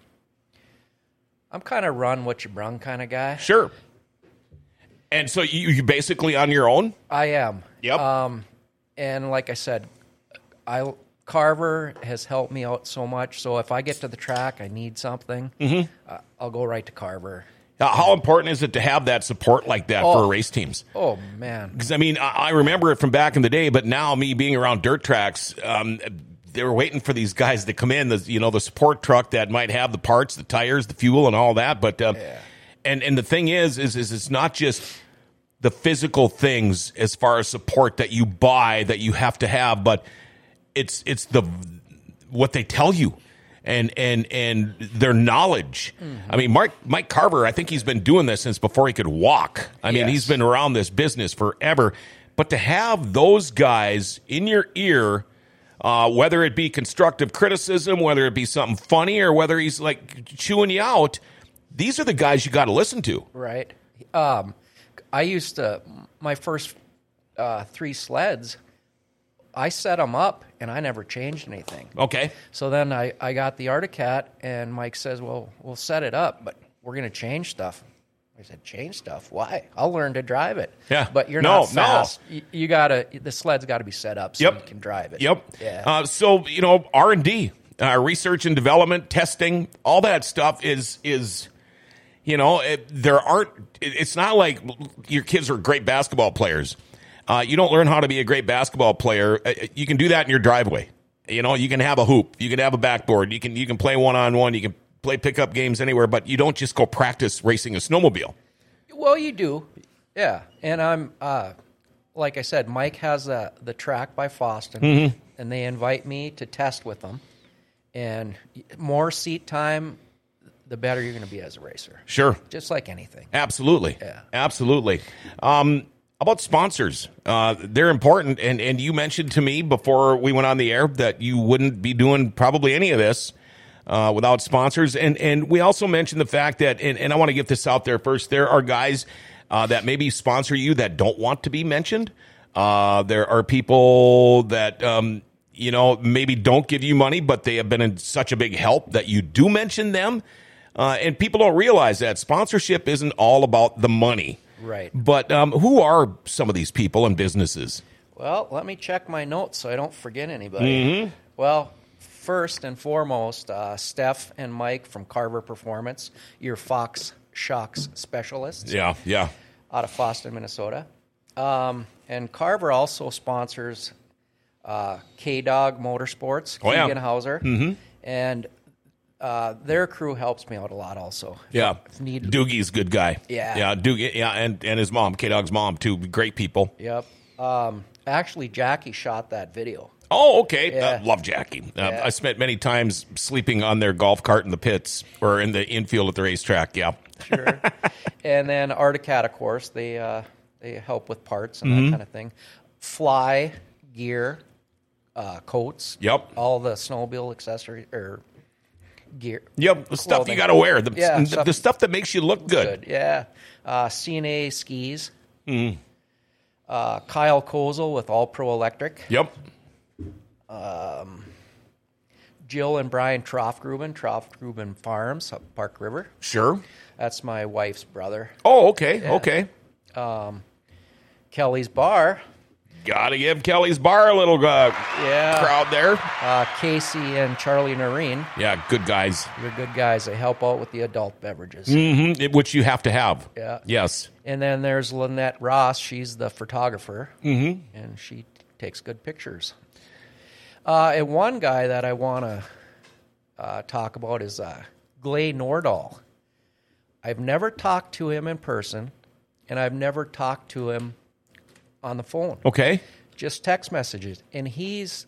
Speaker 2: I'm kind of run what you brung kind of guy.
Speaker 1: Sure. And so you you basically on your own?
Speaker 2: I am.
Speaker 1: Yep.
Speaker 2: Um, and like I said, I Carver has helped me out so much. So if I get to the track, I need something,
Speaker 1: Mm-hmm.
Speaker 2: uh, I'll go right to Carver.
Speaker 1: How important is it to have that support like that
Speaker 2: Oh.
Speaker 1: for race teams?
Speaker 2: Oh man,
Speaker 1: Because I mean, I, remember it from back in the day, but now me being around dirt tracks, um, they were waiting for these guys to come in. The you know the support truck that might have the parts, the tires, the fuel, and all that. But uh, and and the thing is, is is it's not just the physical things as far as support that you buy that you have to have, but it's it's the what they tell you and and and their knowledge. I mean, Mark Mike Carver, I think he's been doing this since before he could walk. I mean,
Speaker 2: Yes.
Speaker 1: he's been around this business forever. But to have those guys in your ear, uh, whether it be constructive criticism, whether it be something funny, or whether he's like chewing you out, these are the guys you got to listen to.
Speaker 2: right? Um, I used to my first uh, three sleds. I set them up and I never changed anything.
Speaker 1: Okay.
Speaker 2: So then I, I got the Arctic Cat, and Mike says, Well, we'll set it up, but we're going to change stuff. I said, Change stuff? Why? I'll learn to drive it.
Speaker 1: Yeah.
Speaker 2: But you're
Speaker 1: No,
Speaker 2: not
Speaker 1: no.
Speaker 2: fast. You, you got to, the sled's got to be set up so
Speaker 1: Yep.
Speaker 2: you can drive it.
Speaker 1: Yep.
Speaker 2: Yeah.
Speaker 1: Uh, so you know, R and D, uh, research and development, testing, all that stuff is is, you know, it, there aren't. It, it's not like your kids are great basketball players. Uh, you don't learn how to be a great basketball player. Uh, You can do that in your driveway. You know, you can have a hoop, you can have a backboard, you can you can play one on one, you can play pickup games anywhere, but you don't just go practice racing a snowmobile.
Speaker 2: Well, you do. Yeah. And I'm, uh, like I said, Mike has the, the track by Fosston,
Speaker 1: Mm-hmm.
Speaker 2: and they invite me to test with them. And more seat time, the better you're going to be as a racer.
Speaker 1: Sure.
Speaker 2: Just like anything.
Speaker 1: Absolutely.
Speaker 2: Yeah.
Speaker 1: Absolutely. Um, about sponsors? Uh, they're important. And, and you mentioned to me before we went on the air that you wouldn't be doing probably any of this uh, without sponsors. And, and we also mentioned the fact that, and, and I want to get this out there first, there are guys uh, that maybe sponsor you that don't want to be mentioned. Uh, there are people that, um, you know, maybe don't give you money, but they have been in such a big help that you do mention them. Uh, and people don't realize that sponsorship isn't all about the money.
Speaker 2: Right.
Speaker 1: But um, who are some of these people and businesses?
Speaker 2: Well, let me check my notes so I don't forget anybody.
Speaker 1: Mm-hmm.
Speaker 2: Well, first and foremost, uh, Steph and Mike from Carver Performance, your Fox Shocks specialists
Speaker 1: Yeah, yeah.
Speaker 2: out of Fosston, Minnesota. Um, and Carver also sponsors uh, K Dog Motorsports,
Speaker 1: Oh, yeah.
Speaker 2: Hauser. Mm-hmm. And uh, their crew helps me out a lot. Also,
Speaker 1: Yeah.
Speaker 2: If
Speaker 1: Doogie's a good guy.
Speaker 2: Yeah.
Speaker 1: Yeah, Doogie, yeah, and, and his mom, K Dog's mom, too. Great people.
Speaker 2: Yep. Um, actually, Jackie shot that video.
Speaker 1: Oh, okay.
Speaker 2: Yeah.
Speaker 1: Uh, love Jackie. Uh,
Speaker 2: Yeah.
Speaker 1: I spent many times sleeping on their golf cart in the pits or in the infield at the racetrack. Yeah.
Speaker 2: Sure. and then Arctic Cat, of course, they uh, they help with parts and
Speaker 1: Mm-hmm.
Speaker 2: that kind of thing. Fly gear, uh, coats.
Speaker 1: Yep.
Speaker 2: All the snowmobile accessory or gear.
Speaker 1: Yep. The stuff you got to wear. The,
Speaker 2: Yeah,
Speaker 1: the,
Speaker 2: stuff-
Speaker 1: the stuff that makes you look good.
Speaker 2: Good. Yeah. Uh, CNA skis.
Speaker 1: Mm-hmm.
Speaker 2: Uh, Kyle Kozel with All Pro Electric.
Speaker 1: Yep.
Speaker 2: Jill and Brian Troftgruben, Troftgruben Farms up Park River.
Speaker 1: Sure.
Speaker 2: That's my wife's brother.
Speaker 1: Oh, okay. Okay.
Speaker 2: Kelly's Bar.
Speaker 1: Got to give Kelly's Bar a little uh,
Speaker 2: Yeah.
Speaker 1: crowd there.
Speaker 2: Uh, Casey and Charlie Noreen.
Speaker 1: Yeah, good guys.
Speaker 2: They're good guys. They help out with the adult beverages.
Speaker 1: hmm which you have to have.
Speaker 2: Yeah.
Speaker 1: Yes.
Speaker 2: And then there's Lynette Ross. She's the photographer, mm-hmm. and she takes good pictures. Uh, and one guy that I want to uh, talk about is uh, Glay Nordahl. I've never talked to him in person, and I've never talked to him on the phone.
Speaker 1: Okay.
Speaker 2: Just text messages, and he's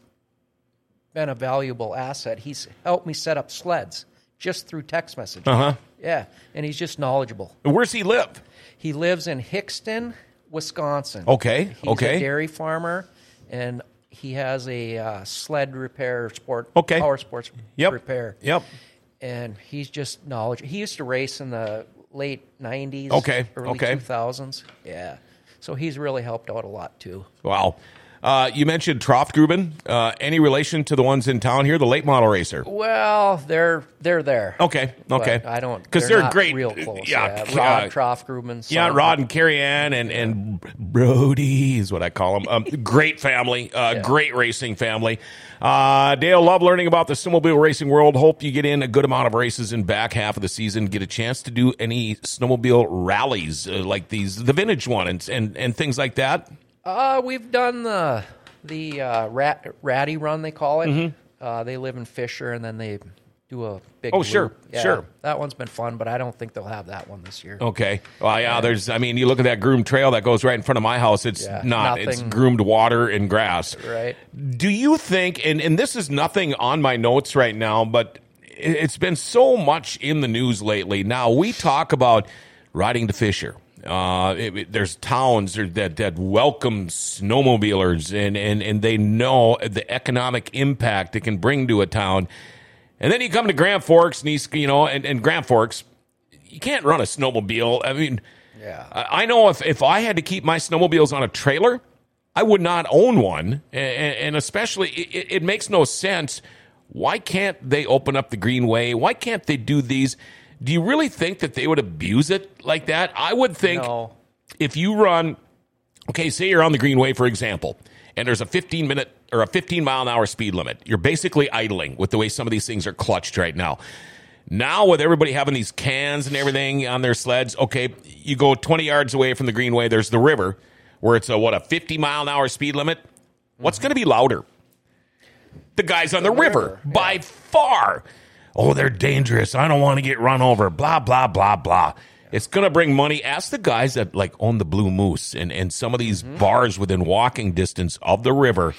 Speaker 2: been a valuable asset. He's helped me set up sleds just through text messages.
Speaker 1: Uh huh.
Speaker 2: Yeah, and he's just knowledgeable.
Speaker 1: Where's he live?
Speaker 2: He lives in Hixton, Wisconsin.
Speaker 1: Okay,
Speaker 2: He's
Speaker 1: okay.
Speaker 2: a dairy farmer, and he has a uh, sled repair sport.
Speaker 1: Okay.
Speaker 2: Power sports
Speaker 1: Yep.
Speaker 2: repair.
Speaker 1: Yep.
Speaker 2: And he's just knowledgeable. He used to race in the late '90s.
Speaker 1: Okay,
Speaker 2: Early
Speaker 1: okay.
Speaker 2: 2000s. Yeah. So he's really helped out a lot too.
Speaker 1: Wow. Uh, you mentioned Troftgruben. Uh, any relation to the ones in town here, the late model racer?
Speaker 2: Well, they're they're there.
Speaker 1: Okay,
Speaker 2: But
Speaker 1: okay.
Speaker 2: I don't
Speaker 1: because
Speaker 2: they're
Speaker 1: they're, great.
Speaker 2: Real close.
Speaker 1: Yeah,
Speaker 2: Yeah. Rod
Speaker 1: uh,
Speaker 2: Troftgruben.
Speaker 1: yeah. Rod and Carrie Ann and and Brody is what I call them. Um, great family, uh, great racing family. Uh, Dale, love learning about the snowmobile racing world. Hope you get in a good amount of races in back half of the season. Get a chance to do any snowmobile rallies uh, like these, the vintage one, and and, and things like that.
Speaker 2: Uh, we've done the the uh, rat, ratty run they call it. Uh, they live in Fisher, and then they do a big.
Speaker 1: Mm-hmm. Oh, sure.
Speaker 2: Yeah,
Speaker 1: sure.
Speaker 2: That one's been fun, but I don't think they'll have that one this year.
Speaker 1: Okay. Well, yeah, there's, I mean, you look at that groomed trail that goes right in front of my house. It's
Speaker 2: Yeah,
Speaker 1: not, it's groomed water and grass.
Speaker 2: Right.
Speaker 1: Do you think, and, and this is nothing on my notes right now, but it- it's been so much in the news lately. Now, we talk about riding to Fisher. Uh, it- it- there's towns that, that welcome snowmobilers, and, and, and they know the economic impact it can bring to a town. And then you come to Grand Forks, and he's, you know, and, and Grand Forks, you can't run a snowmobile. I mean,
Speaker 2: Yeah.
Speaker 1: I I know if, if I had to keep my snowmobiles on a trailer, I would not own one. And, and especially, it, it makes no sense. Why can't they open up the Greenway? Why can't they do these? Do you really think that they would abuse it like that? I would think
Speaker 2: No.
Speaker 1: if you run, okay, say you're on the Greenway, for example, and there's a 15 minute or a 15 mile an hour speed limit, you're basically idling with the way some of these things are clutched right now. Now, with everybody having these cans and everything on their sleds, okay, you go 20 yards away from the Greenway, there's the river where it's a, what, a 50 mile an hour speed limit? What's mm-hmm. going to be louder? The guys on the, river,
Speaker 2: river,
Speaker 1: by far. Oh, they're dangerous. I don't want to get run over. Blah, blah, blah, blah. It's going to bring money. Ask the guys that like own the Blue Moose and, and some of these bars within walking distance of the river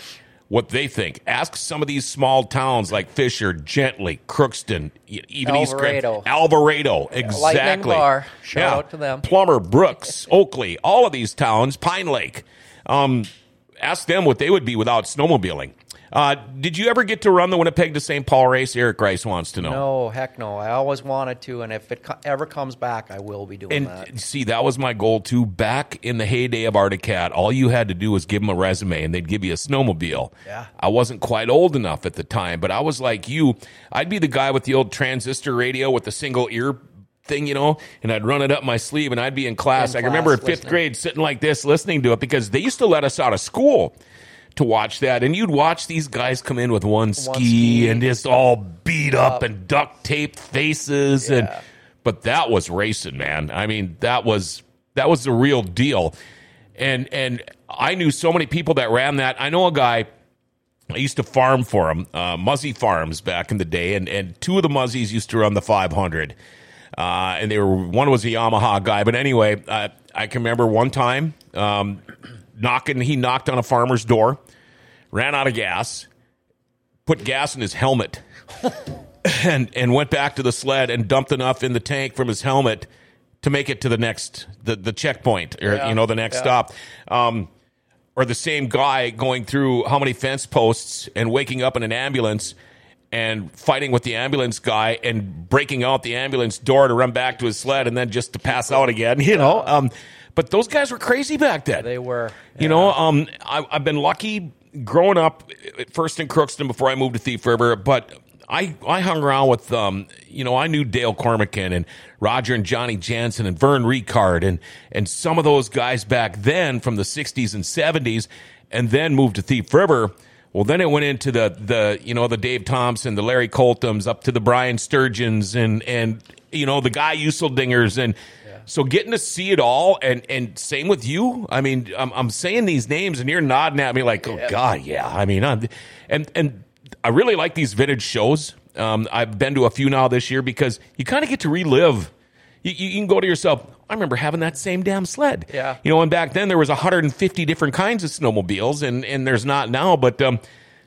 Speaker 1: what they think. Ask some of these small towns like Fisher, Gentilly, Crookston, even East Grand-
Speaker 2: Alvarado.
Speaker 1: Alvarado, exactly.
Speaker 2: Bar. Shout out to them.
Speaker 1: Plummer, Brooks, Oklee, all of these towns, Pine Lake. Um, ask them what they would be without snowmobiling. Uh, did you ever get to run the Winnipeg to St. Paul race? Eric Rice wants to know.
Speaker 2: No, heck no. I always wanted to, and if it co- ever comes back, I will be doing
Speaker 1: And
Speaker 2: that.
Speaker 1: see, that was my goal too. Back in the heyday of Arctic Cat, all you had to do was give them a resume and they'd give you a snowmobile.
Speaker 2: Yeah.
Speaker 1: I wasn't quite old enough at the time, but I was like you. I'd be the guy with the old transistor radio with the single ear thing, you know, and I'd run it up my sleeve and I'd be in class.
Speaker 2: In
Speaker 1: I remember in fifth
Speaker 2: listening.
Speaker 1: grade sitting like this listening to it because they used to let us out of school to watch that. And you'd watch these guys come in with one, ski,
Speaker 2: ski.
Speaker 1: and just all beat up and duct taped faces and but that was racing, man. I mean, that was that was the real deal. And and I knew so many people that ran that. I know a guy I used to farm for him, uh, Muzzy Farms back in the day, and, and two of the Muzzies used to run the 500. Uh, and they were one was a Yamaha guy, but anyway, uh, I can remember one time um, knocking. He knocked on a farmer's door, ran out of gas, put gas in his helmet, and and went back to the sled and dumped enough in the tank from his helmet to make it to the next the the checkpoint or
Speaker 2: Yeah.
Speaker 1: you know the next
Speaker 2: Yeah.
Speaker 1: stop. Um, or the same guy going through how many fence posts and waking up in an ambulance and fighting with the ambulance guy and breaking out the ambulance door to run back to his sled and then just to pass out again, you know. Um, but those guys were crazy back then.
Speaker 2: They were.
Speaker 1: You know, um, I, I've been lucky growing up first in Crookston before I moved to Thief River, but I, I hung around with, um, you know, I knew Dale Cormican and Roger and Johnny Jansen and Vern Ricard and, and some of those guys back then from the 60s and 70s and then moved to Thief River. Well, then it went into the, the, you know, the Dave Thompson, the Larry Coltums, up to the Brian Sturgeons and, and, you know, the Guy Useldingers and, so getting to see it all, and and same with you. I mean, I'm, I'm saying these names, and you're nodding at me like, oh God, yeah. I mean, I'm, and and I really like these vintage shows. Um, I've been to a few now this year because you kind of get to relive. You, you, you can go to yourself. I remember having that same damn sled.
Speaker 2: Yeah.
Speaker 1: You know, and back then there was 150 different kinds of snowmobiles, and and there's not now. But um,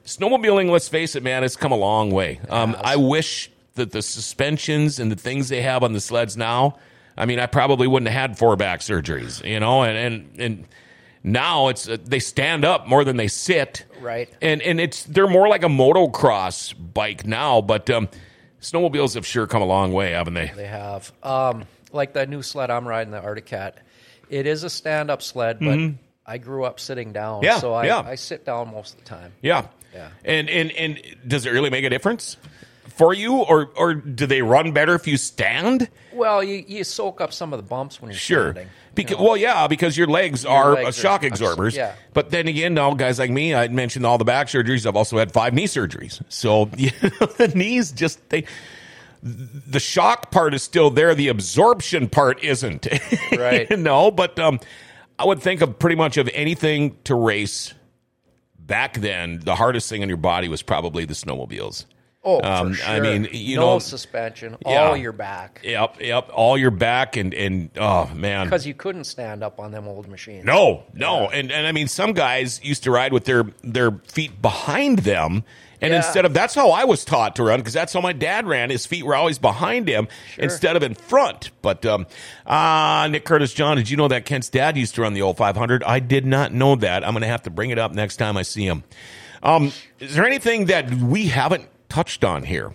Speaker 1: snowmobiling, let's face it, man, it's come a long way. Um, I wish that the suspensions and the things they have on the sleds now. I mean, I probably wouldn't have had four back surgeries, you know, and and and now it's uh, they stand up more than they sit,
Speaker 2: Right.
Speaker 1: And and it's they're more like a motocross bike now, but um, snowmobiles have sure come a long way, haven't they?
Speaker 2: They have. Um, like that new sled I'm riding, the Arctic Cat. It is a stand up sled, but I grew up sitting down.
Speaker 1: Mm-hmm. Yeah,
Speaker 2: So I,
Speaker 1: yeah.
Speaker 2: I sit down most of the time.
Speaker 1: Yeah.
Speaker 2: Yeah.
Speaker 1: And and and does it really make a difference for you, or or do they run better if you stand?
Speaker 2: Well, you, you soak up some of the bumps when you're
Speaker 1: Sure.
Speaker 2: standing. you
Speaker 1: Because,
Speaker 2: know.
Speaker 1: well, yeah, because your legs are
Speaker 2: legs
Speaker 1: uh,
Speaker 2: are-
Speaker 1: shock absorbers.
Speaker 2: yeah.
Speaker 1: But then again, now guys like me, I mentioned all the back surgeries. I've also had five knee surgeries. So you know, the knees just they. The shock part is still there. The absorption part isn't.
Speaker 2: Right.
Speaker 1: no, but um, I would think of pretty much of anything to race back then. The hardest thing on your body was probably the snowmobiles.
Speaker 2: Oh,
Speaker 1: Um,
Speaker 2: for
Speaker 1: I mean, you
Speaker 2: no
Speaker 1: know-
Speaker 2: suspension,
Speaker 1: Yeah.
Speaker 2: all your back.
Speaker 1: Yep, yep. All your back and and oh man,
Speaker 2: Because you couldn't stand up on them old machines.
Speaker 1: No, no, and and I mean some guys used to ride with their their feet behind them, and
Speaker 2: Yeah.
Speaker 1: instead of that's how I was taught to run because that's how my dad ran. His feet were always behind him instead of in front. But um, uh, Nick Curtis John, did you know that Kent's dad used to run the old 500? I did not know that. I'm going to have to bring it up next time I see him. Um, is there anything that we haven't touched on here?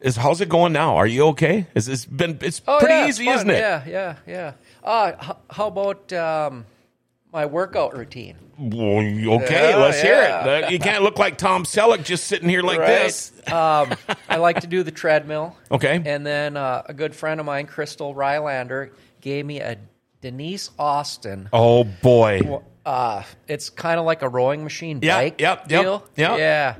Speaker 1: Is how's it going now? Are you okay? Is it's been it's
Speaker 2: Oh,
Speaker 1: pretty
Speaker 2: yeah,
Speaker 1: easy,
Speaker 2: fun.
Speaker 1: isn't it?
Speaker 2: Yeah, yeah, yeah. Uh, h- how about um, my workout routine?
Speaker 1: Well, okay,
Speaker 2: Yeah,
Speaker 1: let's hear it. Uh, you can't look like Tom Selleck just sitting here like
Speaker 2: Right.
Speaker 1: this.
Speaker 2: um, I like to do the treadmill.
Speaker 1: Okay.
Speaker 2: And then uh, a good friend of mine, Crystal Rylander, gave me a Denise Austin.
Speaker 1: Oh boy.
Speaker 2: Uh, it's kind of like a rowing machine
Speaker 1: Yeah,
Speaker 2: bike
Speaker 1: yep, yep,
Speaker 2: deal.
Speaker 1: yep.
Speaker 2: Yeah.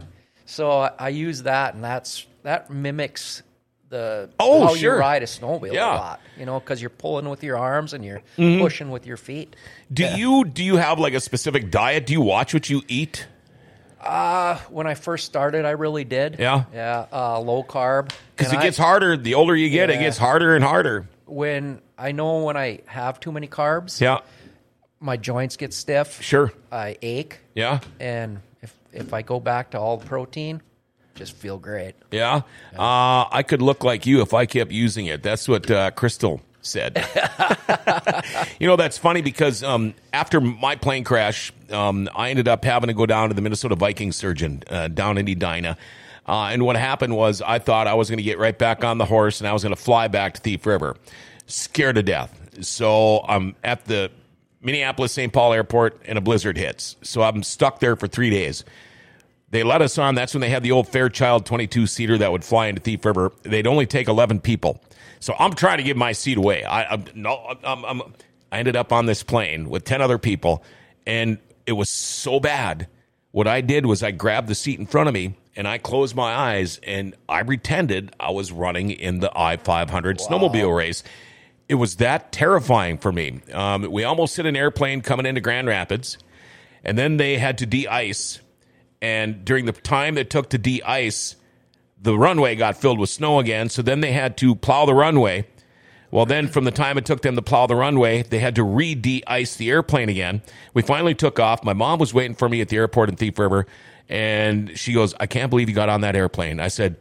Speaker 2: So I, I use that, and that's that mimics the
Speaker 1: Oh,
Speaker 2: how
Speaker 1: sure.
Speaker 2: you ride a snowmobile
Speaker 1: Yeah. Mm-hmm.
Speaker 2: a lot. You know, because you're pulling with your arms and you're pushing with your feet.
Speaker 1: Do you do you have like a specific diet? Do you watch what you eat?
Speaker 2: When I first started, I really did.
Speaker 1: Yeah.
Speaker 2: Yeah. Uh, low carb.
Speaker 1: Because it
Speaker 2: I-
Speaker 1: gets harder. The older you get, it gets harder and harder.
Speaker 2: when I know when I have too many carbs,
Speaker 1: Yeah.
Speaker 2: My joints get stiff.
Speaker 1: Sure.
Speaker 2: I ache,
Speaker 1: Yeah.
Speaker 2: and if if I go back to all the protein, just feel great.
Speaker 1: Yeah. Uh, I could look like you if I kept using it. That's what uh, Crystal said. you know, that's funny because um, after my plane crash, um, I ended up having to go down to the Minnesota Viking surgeon uh, down in Edina. Uh, and what happened was I thought I was going to get right back on the horse and I was going to fly back to Thief River. Scared to death. So I'm at the Minneapolis St. Paul airport and a blizzard hits. So I'm stuck there for three days. They let us on. That's when they had the old Fairchild 22 seater that would fly into Thief River. They'd only take 11 people. So I'm trying to give my seat away. I, I'm, no, I'm, I'm, I ended up on this plane with 10 other people, and it was so bad. What I did was I grabbed the seat in front of me and I closed my eyes and I pretended I was running in the I 500 snowmobile race. It was that terrifying for me. Um, we almost hit an airplane coming into Grand Rapids. and then they had to de-ice. And during the time it took to de-ice, the runway got filled with snow again. So then they had to plow the runway. Well, then from the time it took them to plow the runway, they had to re de-ice the airplane again. We finally took off. My mom was waiting for me at the airport in Thief River, and she goes, "I can't believe you got on that airplane." I said,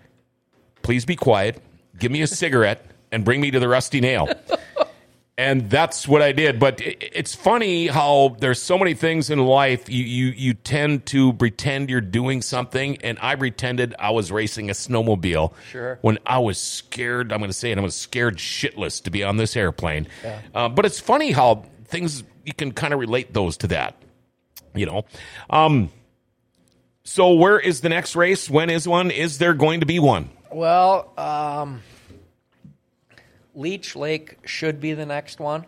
Speaker 1: "Please be quiet. Give me a cigarette and bring me to the Rusty Nail." and that's what I did. But it, it's funny how there's so many things in life you, you you tend to pretend you're doing something, and I pretended I was racing a snowmobile.
Speaker 2: Sure.
Speaker 1: When I was scared, I'm going to say it, I was scared shitless to be on this airplane. Uh, but it's funny how things you can kind of relate those to that. You know. Um, so where is the next race? When is one? Is there going to be one?
Speaker 2: Well, um, Leech Lake should be the next one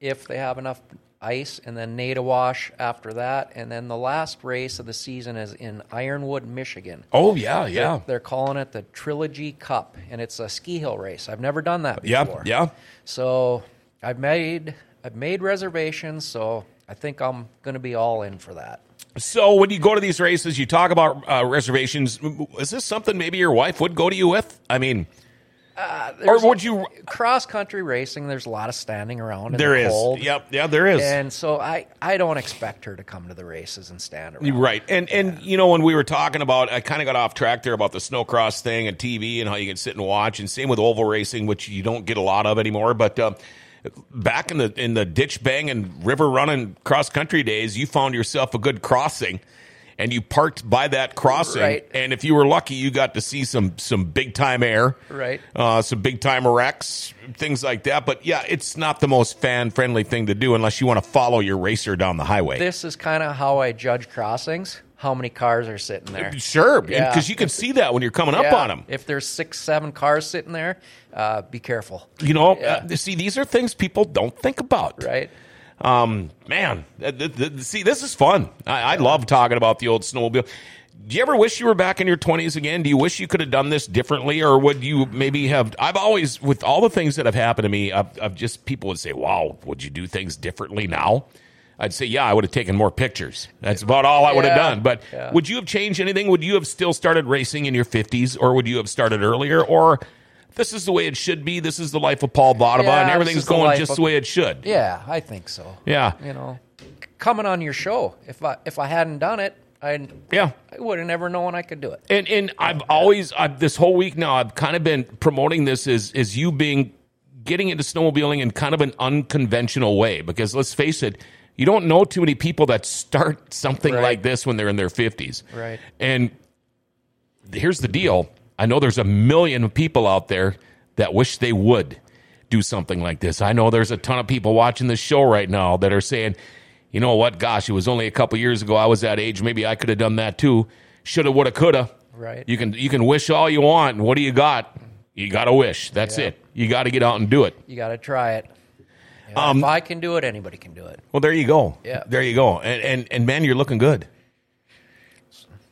Speaker 2: if they have enough ice, and then Naytahwaush after that, and then the last race of the season is in Ironwood, Michigan.
Speaker 1: Oh yeah, yeah,
Speaker 2: They're, they're calling it the Trilogy Cup, and it's a ski hill race. I've never done that
Speaker 1: yeah,
Speaker 2: before.
Speaker 1: yeah.
Speaker 2: So I've made I've made reservations, so I think I'm going to be all in for that.
Speaker 1: So when you go to these races, you talk about uh, reservations. Is this something maybe your wife would go to you with? I mean, or would you?
Speaker 2: cross country racing? There's a lot of standing around. In
Speaker 1: There
Speaker 2: the
Speaker 1: is.
Speaker 2: cold.
Speaker 1: Yep. Yeah, there is.
Speaker 2: And so I, I don't expect her to come to the races and stand around.
Speaker 1: Right. And and you know when we were talking about I kind of got off track there about the snowcross thing and TV and how you can sit and watch and same with oval racing which you don't get a lot of anymore but uh, back in the in the ditch bang and river running cross country days you found yourself a good crossing and you parked by that crossing
Speaker 2: Right.
Speaker 1: and if you were lucky you got to see some some big time air
Speaker 2: Right.
Speaker 1: uh, some big time wrecks things like that but yeah it's not the most fan friendly thing to do unless you want to follow your racer down the highway
Speaker 2: This is kind of how I judge crossings. How many cars are sitting there?
Speaker 1: Sure, because
Speaker 2: Yeah.
Speaker 1: you can see that when you're coming up on them.
Speaker 2: If there's six, seven cars sitting there, uh, be careful.
Speaker 1: You know,
Speaker 2: Yeah.
Speaker 1: uh, see, these are things people don't think about.
Speaker 2: Right?
Speaker 1: Um, man, th- th- th- see, this is fun. I, I love talking about the old snowmobile. Do you ever wish you were back in your 20s again? Do you wish you could have done this differently, or would you maybe have? I've always, with all the things that have happened to me, I've, I've just people would say, "Wow, would you do things differently now?" I'd say, "Yeah, I would have taken more pictures." That's about all I would have done. But
Speaker 2: Yeah.
Speaker 1: would you have changed anything? Would you have still started racing in your 50s, or would you have started earlier? Or this is the way it should be. This is the life of Paul Votava,
Speaker 2: Yeah,
Speaker 1: and everything's
Speaker 2: is the
Speaker 1: going just
Speaker 2: of-
Speaker 1: the way it should.
Speaker 2: Yeah, I think so.
Speaker 1: Yeah.
Speaker 2: You know, coming on your show, if I if I hadn't done it, I
Speaker 1: Yeah.
Speaker 2: I would have never known I could do it.
Speaker 1: And and I've always I've, this whole week now I've kind of been promoting this as as you being getting into snowmobiling in kind of an unconventional way because let's face it, you don't know too many people that start something
Speaker 2: Right.
Speaker 1: like this when they're in their fifties.
Speaker 2: Right.
Speaker 1: And here's the deal: I know there's a million people out there that wish they would do something like this. I know there's a ton of people watching this show right now that are saying, you know what? Gosh, it was only a couple years ago I was that age. Maybe I could have done that too. Shoulda, woulda, coulda.
Speaker 2: Right.
Speaker 1: You can you can wish all you want, what do you got? You got to wish. That's
Speaker 2: Yeah.
Speaker 1: it. You got to get out and do it.
Speaker 2: You got to try it. You know, if I can do it, anybody can do it.
Speaker 1: Well, there you go.
Speaker 2: Yeah.
Speaker 1: There you go. And and and man, you're looking good.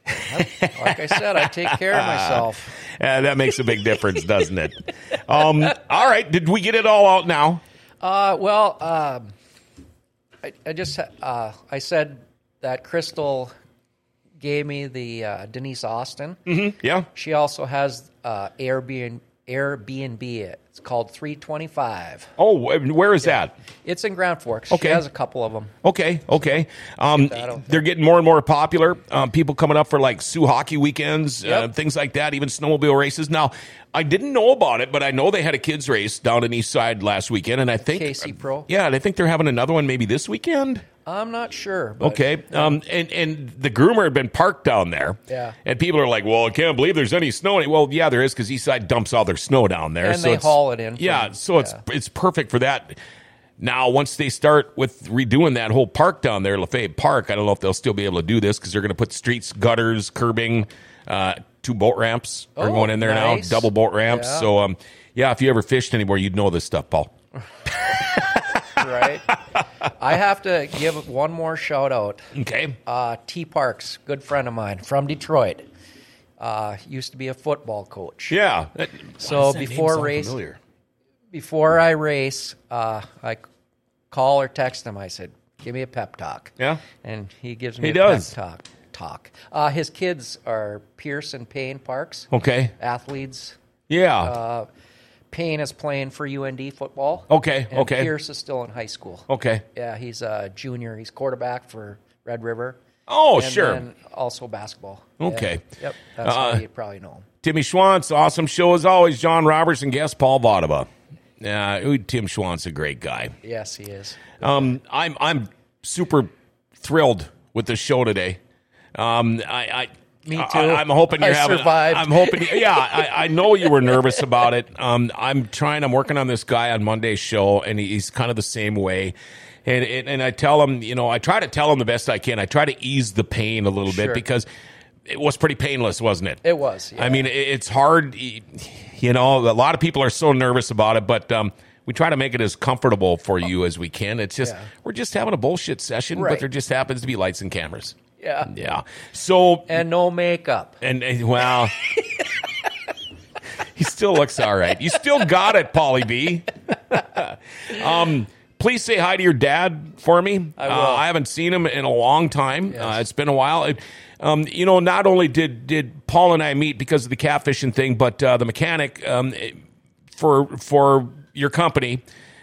Speaker 2: Like I said, I take care of myself.
Speaker 1: Uh, that makes a big difference, doesn't it? Um, all right. Did we get it all out now?
Speaker 2: Uh, well, um, I, I just uh, I said that Crystal gave me the uh, Denise Austin.
Speaker 1: Yeah.
Speaker 2: She also has uh, Airbnb. Airbnb. It's called 325.
Speaker 1: Oh, wh- where is that?
Speaker 2: It's in Grand Forks.
Speaker 1: Okay.
Speaker 2: She has a couple of them.
Speaker 1: Okay, okay. Um, they're getting more and more popular. Um, people coming up for like Sioux hockey weekends, uh, things like that, even snowmobile races. Now, I didn't know about it, but I know they had a kids race down in East Side last weekend, and I think
Speaker 2: KC Pro.
Speaker 1: Yeah, and I think they're having another one maybe this weekend.
Speaker 2: I'm not sure. But
Speaker 1: Okay. Um, and, and the groomer had been parked down there.
Speaker 2: Yeah.
Speaker 1: And people are like, well, I can't believe there's any snow. In it. Well, yeah, there is because Eastside dumps all their snow down there.
Speaker 2: And
Speaker 1: so
Speaker 2: they haul it in from-
Speaker 1: Yeah. So it's,
Speaker 2: yeah.
Speaker 1: it's perfect for that. Now, once they start with redoing that whole park down there, Lafayette Park, I don't know if they'll still be able to do this because they're going to put streets, gutters, curbing, uh, two boat ramps are
Speaker 2: Oh,
Speaker 1: going in there
Speaker 2: nice.
Speaker 1: now, double boat ramps.
Speaker 2: Yeah.
Speaker 1: So, um, yeah, if you ever fished anywhere, you'd know this stuff, Paul.
Speaker 2: right. I have to give one more shout out.
Speaker 1: Okay.
Speaker 2: Uh, T Parks, good friend of mine from Detroit. Uh, used to be a football coach.
Speaker 1: Yeah. That-
Speaker 2: So
Speaker 1: that
Speaker 2: before
Speaker 1: sound
Speaker 2: race- Before I race, uh, I call or text him. I said, give me a pep talk.
Speaker 1: Yeah?
Speaker 2: and he gives me
Speaker 1: He
Speaker 2: a
Speaker 1: does.
Speaker 2: pep talk. Talk. Uh, his kids are Pierce and Payne Parks,
Speaker 1: Okay.
Speaker 2: athletes.
Speaker 1: Yeah.
Speaker 2: Payne is playing for UND football.
Speaker 1: Okay,
Speaker 2: and
Speaker 1: okay.
Speaker 2: Pierce is still in high school.
Speaker 1: okay.
Speaker 2: Yeah, he's a junior. He's quarterback for Red River.
Speaker 1: Oh,
Speaker 2: and
Speaker 1: sure.
Speaker 2: then also basketball.
Speaker 1: Okay.
Speaker 2: Yeah. Yep. That's
Speaker 1: Uh,
Speaker 2: how you probably know him.
Speaker 1: Timmy Schwantz, awesome show as always. John Roberts and guest Paul Votava. Yeah, Tim Schwantz, a great guy.
Speaker 2: Yes, he is.
Speaker 1: Um, I'm I'm super thrilled with the show today. Um, I, I
Speaker 2: Me too.
Speaker 1: I'm hoping you're
Speaker 2: I
Speaker 1: having.
Speaker 2: survived.
Speaker 1: I'm hoping. Yeah, I, I know you were nervous about it. Um, I'm trying. I'm working on this guy on Monday's show, and he's kind of the same way. And, and and I tell him, you know, I try to tell him the best I can. I try to ease the pain a little bit because it was pretty painless, wasn't it?
Speaker 2: It was. Yeah.
Speaker 1: I mean, it- it's hard. You know, a lot of people are so nervous about it, but um, we try to make it as comfortable for you as we can. It's just
Speaker 2: Yeah.
Speaker 1: we're just having a bullshit session, but there just happens to be lights and cameras.
Speaker 2: yeah.
Speaker 1: Yeah. So
Speaker 2: And no makeup.
Speaker 1: and, and well, he still looks all right. You still got it, Paulie B. um, please say hi to your dad for me.
Speaker 2: I.
Speaker 1: Uh, I haven't seen him in a long time.
Speaker 2: Yes.
Speaker 1: Uh, it's been a while. It- um, you know, not only did did Paul and I meet because of the catfishing thing, but uh, the mechanic um, for for your company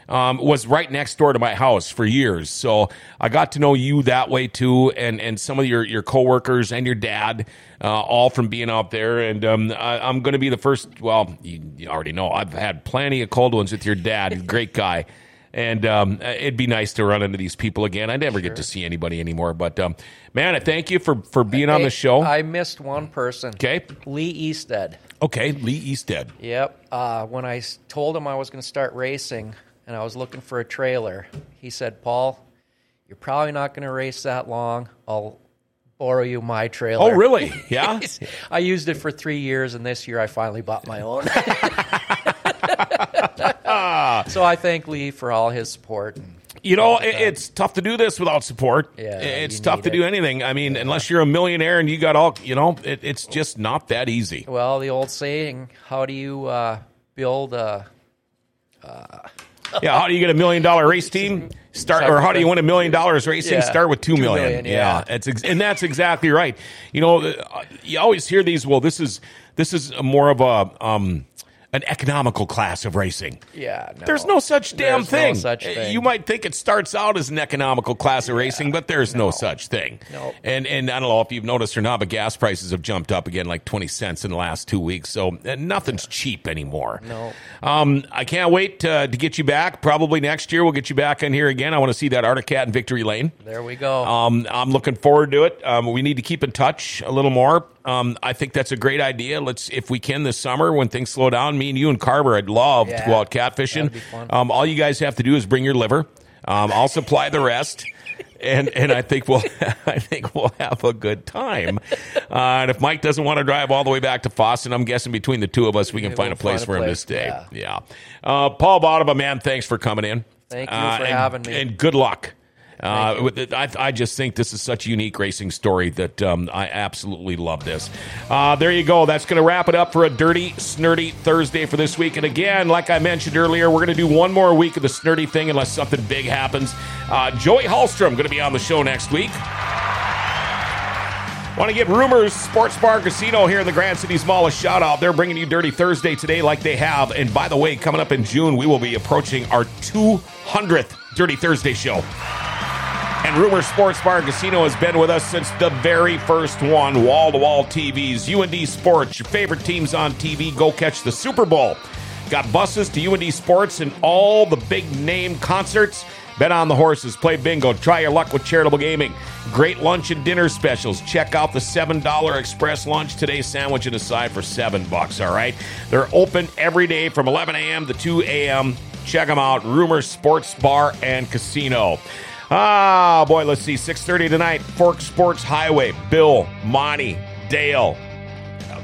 Speaker 1: um, was right next door to my house for years. So I got to know you that way too, and and some of your your coworkers and your dad, uh, all from being out there. And um, I, I'm going to be the first. Well, you, you already know I've had plenty of cold ones with your dad. Great guy. And um, it'd be nice to run into these people again. I never get to see anybody anymore, but um, man, I thank you for for being on the show.
Speaker 2: I missed one person.
Speaker 1: okay,
Speaker 2: Lee Easted.
Speaker 1: okay, Lee Easted.
Speaker 2: Yep. Uh, I told him I was going to start racing and I was looking for a trailer, he said, Paul, you're probably not going to race that long. I'll borrow you my trailer.
Speaker 1: Oh, really? Yeah.
Speaker 2: I used it for three years, and this year I finally bought my own. so I thank Lee for all his support. And
Speaker 1: You know, it, it's tough to do this without support.
Speaker 2: Yeah,
Speaker 1: it's tough to do anything. I mean, unless you're a millionaire and you got all, you know, it, it's just not that easy.
Speaker 2: well, the old saying, how do you uh, build a.
Speaker 1: Yeah, how do you get a million dollar race team? Start, or how do you win a million dollars racing?
Speaker 2: Yeah,
Speaker 1: Start with two
Speaker 2: two
Speaker 1: million.
Speaker 2: million,
Speaker 1: yeah,
Speaker 2: yeah.
Speaker 1: it's ex- and that's exactly right. You know, uh, you always hear these. Well, this is this is more of a um, an economical class of racing.
Speaker 2: Yeah, no.
Speaker 1: There's no such damn
Speaker 2: There's no
Speaker 1: thing.
Speaker 2: such
Speaker 1: Uh,
Speaker 2: thing.
Speaker 1: You might think it starts out as an economical class of racing, but there's no, such thing.
Speaker 2: Nope.
Speaker 1: And and I don't know if you've noticed or not, but gas prices have jumped up again like 20 cents in the last two weeks. So uh, nothing's cheap anymore.
Speaker 2: No.
Speaker 1: Um, I can't wait uh, to get you back. Probably next year we'll get you back in here again. I want to see that Arctic Cat in Victory Lane.
Speaker 2: There we go.
Speaker 1: Um, I'm looking forward to it. Um, we need to keep in touch a little more. Um, I think that's a great idea. Let's, if we can, this summer when things slow down, me and you and Carver, I'd love to go out catfishing.
Speaker 2: that'd be fun.
Speaker 1: Um, all you guys have to do is bring your liver. Um, I'll supply the rest. And and I think we'll I think we'll have a good time. Uh, and if Mike doesn't want to drive all the way back to Fosston, I'm guessing between the two of us we can
Speaker 2: Yeah,
Speaker 1: find a
Speaker 2: we'll
Speaker 1: place
Speaker 2: find a
Speaker 1: for him to
Speaker 2: place,
Speaker 1: stay.
Speaker 2: yeah.
Speaker 1: Yeah. Uh, Paul Votava, man, thanks for coming in.
Speaker 2: Thank you
Speaker 1: Uh,
Speaker 2: for
Speaker 1: and-
Speaker 2: having me.
Speaker 1: And good luck. Uh, I, I just think this is such a unique racing story that um, I absolutely love this. Uh, there you go. That's going to wrap it up for a dirty, snirty Thursday for this week. And again, like I mentioned earlier, we're going to do one more week of the snirty thing unless something big happens. Uh, Joey Hallstrom going to be on the show next week. Want to give Rumors Sports Bar Casino here in the Grand Cities Mall a shout out. They're bringing you Dirty Thursday today, like they have. And by the way, coming up in June, we will be approaching our 200th Dirty Thursday show. And Rumors Sports Bar and Casino has been with us since the very first one. Wall to wall TVs, UND Sports, your favorite teams on TV. Go catch the Super Bowl. Got buses to UND Sports and all the big name concerts. Bet on the horses, play bingo, try your luck with charitable gaming. Great lunch and dinner specials. Check out the $7 express lunch today sandwich and a side for 7 bucks, all right? They're open every day from 11 a.m. to 2 a.m. Check them out. Rumor Sports Bar and Casino. Ah, boy, let's see. 6:30 tonight. Fork Sports Highway. Bill, Monty, Dale,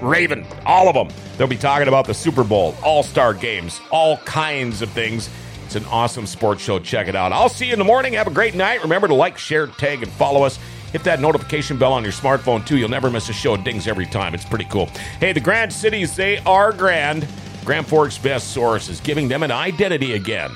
Speaker 1: Raven, all of them. They'll be talking about the Super Bowl, All Star games, all kinds of things. It's an awesome sports show. Check it out. I'll see you in the morning. Have a great night. Remember to like, share, tag, and follow us. Hit that notification bell on your smartphone too. You'll never miss a show. It dings every time. It's pretty cool. Hey, the Grand Cities, they are grand. Grand Forks Best Source is giving them an identity again.